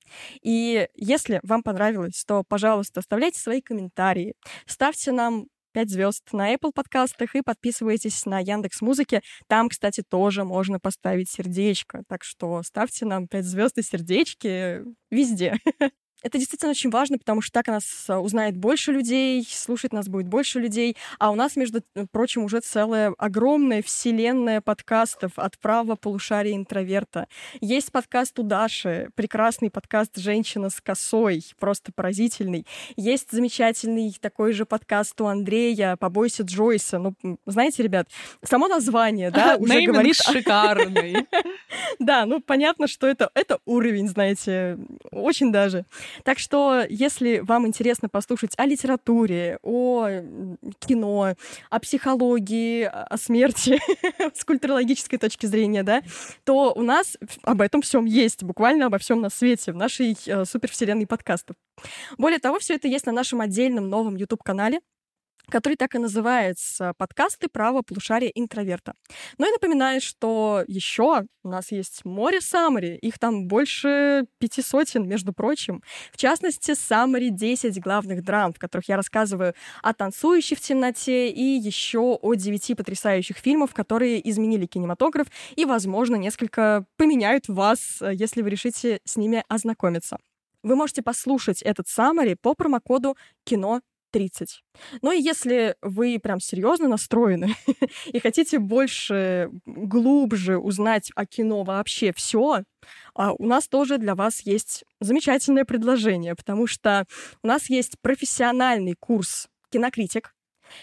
S1: И если вам понравилось, то, пожалуйста, оставляйте свои комментарии, ставьте нам 5 звезд на Apple подкастах и подписывайтесь на Яндекс Музыке. Там, кстати, тоже можно поставить сердечко. Так что ставьте нам 5 звезд и сердечки везде. (laughs) Это действительно очень важно, потому что так нас а, узнает больше людей, слушать нас будет больше людей. А у нас, между прочим, уже целая огромная вселенная подкастов от права полушария интроверта. Есть подкаст у Даши, прекрасный подкаст «Женщина с косой», просто поразительный. Есть замечательный такой же подкаст у Андрея «Побойся Джойса». Ну, знаете, ребят, само название, да, (laughs) уже говорит...
S2: шикарный. (laughs)
S1: Да, ну, понятно, что это уровень, знаете, очень даже. Так что, если вам интересно послушать о литературе, о кино, о психологии, о смерти (laughs) с культурологической точки зрения, да, то у нас об этом всем есть, буквально обо всем на свете, в нашей э, супервселенной подкастов. Более того, все это есть на нашем отдельном новом YouTube-канале, который так и называется «Подкасты права полушария интроверта». Но я напоминаю, что еще у нас есть море саммари, их там больше пяти сотен, между прочим. В частности, саммари 10 главных драм, в которых я рассказываю о танцующей в темноте и еще о девяти потрясающих фильмах, которые изменили кинематограф и, возможно, несколько поменяют вас, если вы решите с ними ознакомиться. Вы можете послушать этот саммари по промокоду кино 30. Ну и если вы прям серьезно настроены (laughs) и хотите больше, глубже узнать о кино вообще все, а у нас тоже для вас есть замечательное предложение, потому что у нас есть профессиональный курс кинокритик.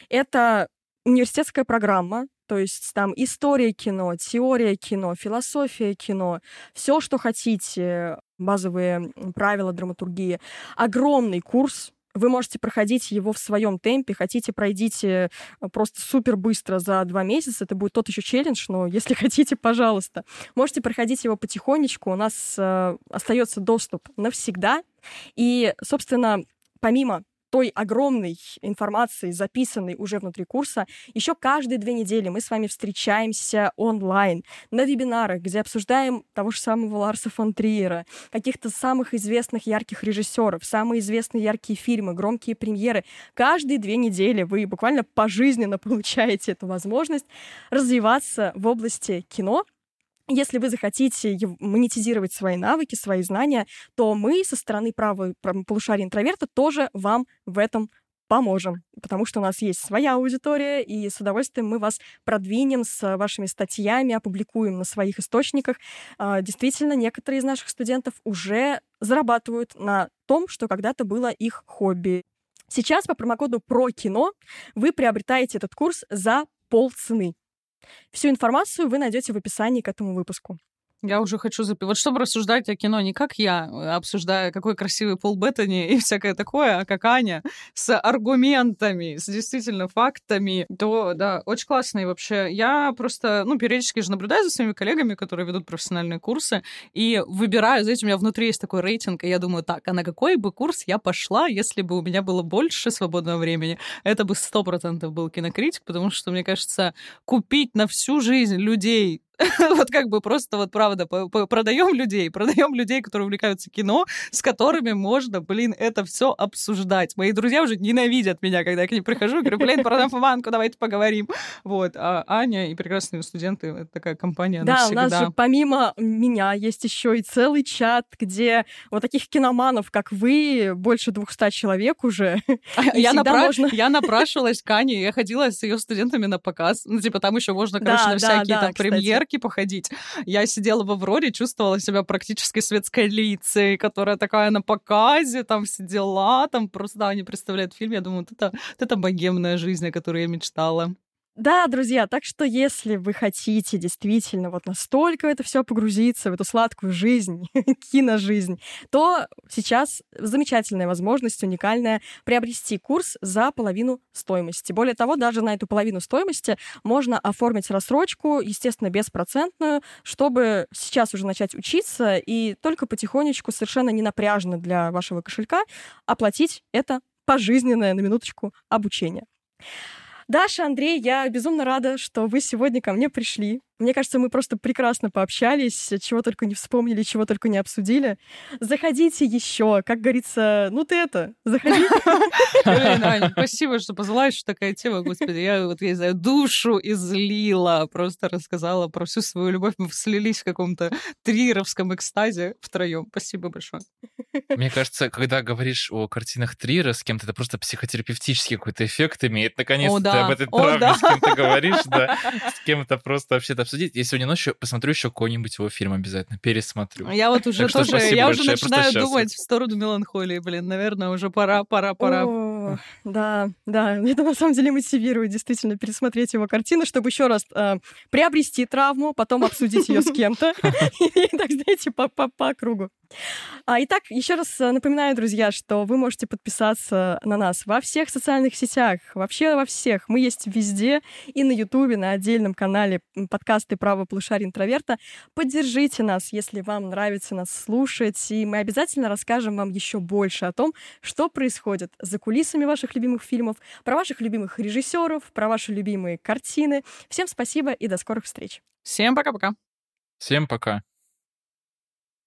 S1: Это университетская программа, то есть там история кино, теория кино, философия кино, все, что хотите, базовые правила драматургии. Огромный курс, вы можете проходить его в своем темпе. Хотите, пройдите э, просто супер быстро за два месяца. Это будет тот еще челлендж, но если (laughs) хотите, пожалуйста. Можете проходить его потихонечку. У нас э, остается доступ навсегда. И, собственно, помимо той огромной информации, записанной уже внутри курса, еще каждые две недели мы с вами встречаемся онлайн на вебинарах, где обсуждаем того же самого Ларса фон Триера, каких-то самых известных ярких режиссеров, самые известные яркие фильмы, громкие премьеры. Каждые две недели вы буквально пожизненно (laughs) получаете эту возможность развиваться в области кино, если вы захотите монетизировать свои навыки, свои знания, то мы со стороны правой полушария интроверта тоже вам в этом поможем, потому что у нас есть своя аудитория, и с удовольствием мы вас продвинем с вашими статьями, опубликуем на своих источниках. А, действительно, некоторые из наших студентов уже зарабатывают на том, что когда-то было их хобби. Сейчас по промокоду про кино вы приобретаете этот курс за полцены. Всю информацию вы найдете в описании к этому выпуску.
S2: Я уже хочу запить. Вот чтобы рассуждать о кино не как я, э, обсуждая, какой красивый Пол Беттани и всякое такое, а как Аня, с аргументами, с действительно фактами, то, да, очень классно. И вообще, я просто, ну, периодически же наблюдаю за своими коллегами, которые ведут профессиональные курсы, и выбираю, знаете, у меня внутри есть такой рейтинг, и я думаю, так, а на какой бы курс я пошла, если бы у меня было больше свободного времени? Это бы сто процентов был кинокритик, потому что, мне кажется, купить на всю жизнь людей (laughs) вот как бы просто вот правда продаем людей, продаем людей, которые увлекаются кино, с которыми можно, блин, это все обсуждать. Мои друзья уже ненавидят меня, когда я к ним прихожу, говорю, блин, продам фоманку, (laughs) давайте поговорим. Вот, а Аня и прекрасные студенты, это такая компания
S1: Да,
S2: навсегда.
S1: у нас же помимо меня есть еще и целый чат, где вот таких киноманов, как вы, больше 200 человек уже. (laughs)
S2: Я, напра... можно... я напрашивалась к Ане, я ходила с ее студентами на показ. Ну, типа, там еще можно, короче, да, на всякие да, там кстати. премьеры яркий походить. Я сидела в Авроре, чувствовала себя практически светской лицей, которая такая на показе, там все дела, там просто, да, они представляют фильм. Я думаю, вот это, вот это богемная жизнь, о которой я мечтала.
S1: Да, друзья, так что если вы хотите действительно вот настолько это все погрузиться в эту сладкую жизнь, (laughs) киножизнь, то сейчас замечательная возможность, уникальная, приобрести курс за половину стоимости. Более того, даже на эту половину стоимости можно оформить рассрочку, естественно, беспроцентную, чтобы сейчас уже начать учиться и только потихонечку, совершенно не напряжно для вашего кошелька, оплатить это пожизненное, на минуточку, обучение. Даша, Андрей, я безумно рада, что вы сегодня ко мне пришли. Мне кажется, мы просто прекрасно пообщались, чего только не вспомнили, чего только не обсудили. Заходите еще, как говорится, ну ты это, заходи. (laughs) (laughs)
S2: Спасибо, что позвала, что такая тема, господи. Я вот, я знаю, душу излила, просто рассказала про всю свою любовь. Мы слились в каком-то триеровском экстазе втроем. Спасибо большое.
S3: Мне кажется, когда говоришь о картинах Трира с кем-то, это просто психотерапевтический какой-то эффект имеет. Наконец-то ты об этой травме с кем-то говоришь, да, (laughs) с кем-то просто вообще-то обсудить. Я сегодня ночью посмотрю еще какой-нибудь его фильм обязательно, пересмотрю.
S2: Я вот уже тоже, я уже начинаю думать в сторону меланхолии, блин, наверное, уже пора, пора, пора.
S1: О, да, да, это на самом деле мотивирует действительно пересмотреть его картину, чтобы еще раз э, приобрести травму, потом обсудить ее с (laughs) кем-то, (laughs) и так, знаете, по кругу. А, итак, еще раз э, напоминаю, друзья, что вы можете подписаться на нас во всех социальных сетях, вообще во всех. Мы есть везде, и на Ютубе, на отдельном канале подкасты «Право полушария интроверта». Поддержите нас, если вам нравится нас слушать, и мы обязательно расскажем вам еще больше о том, что происходит за кулисами ваших любимых фильмов, про ваших любимых режиссеров, про ваши любимые картины. Всем спасибо и до скорых встреч.
S2: Всем пока-пока.
S3: Всем пока.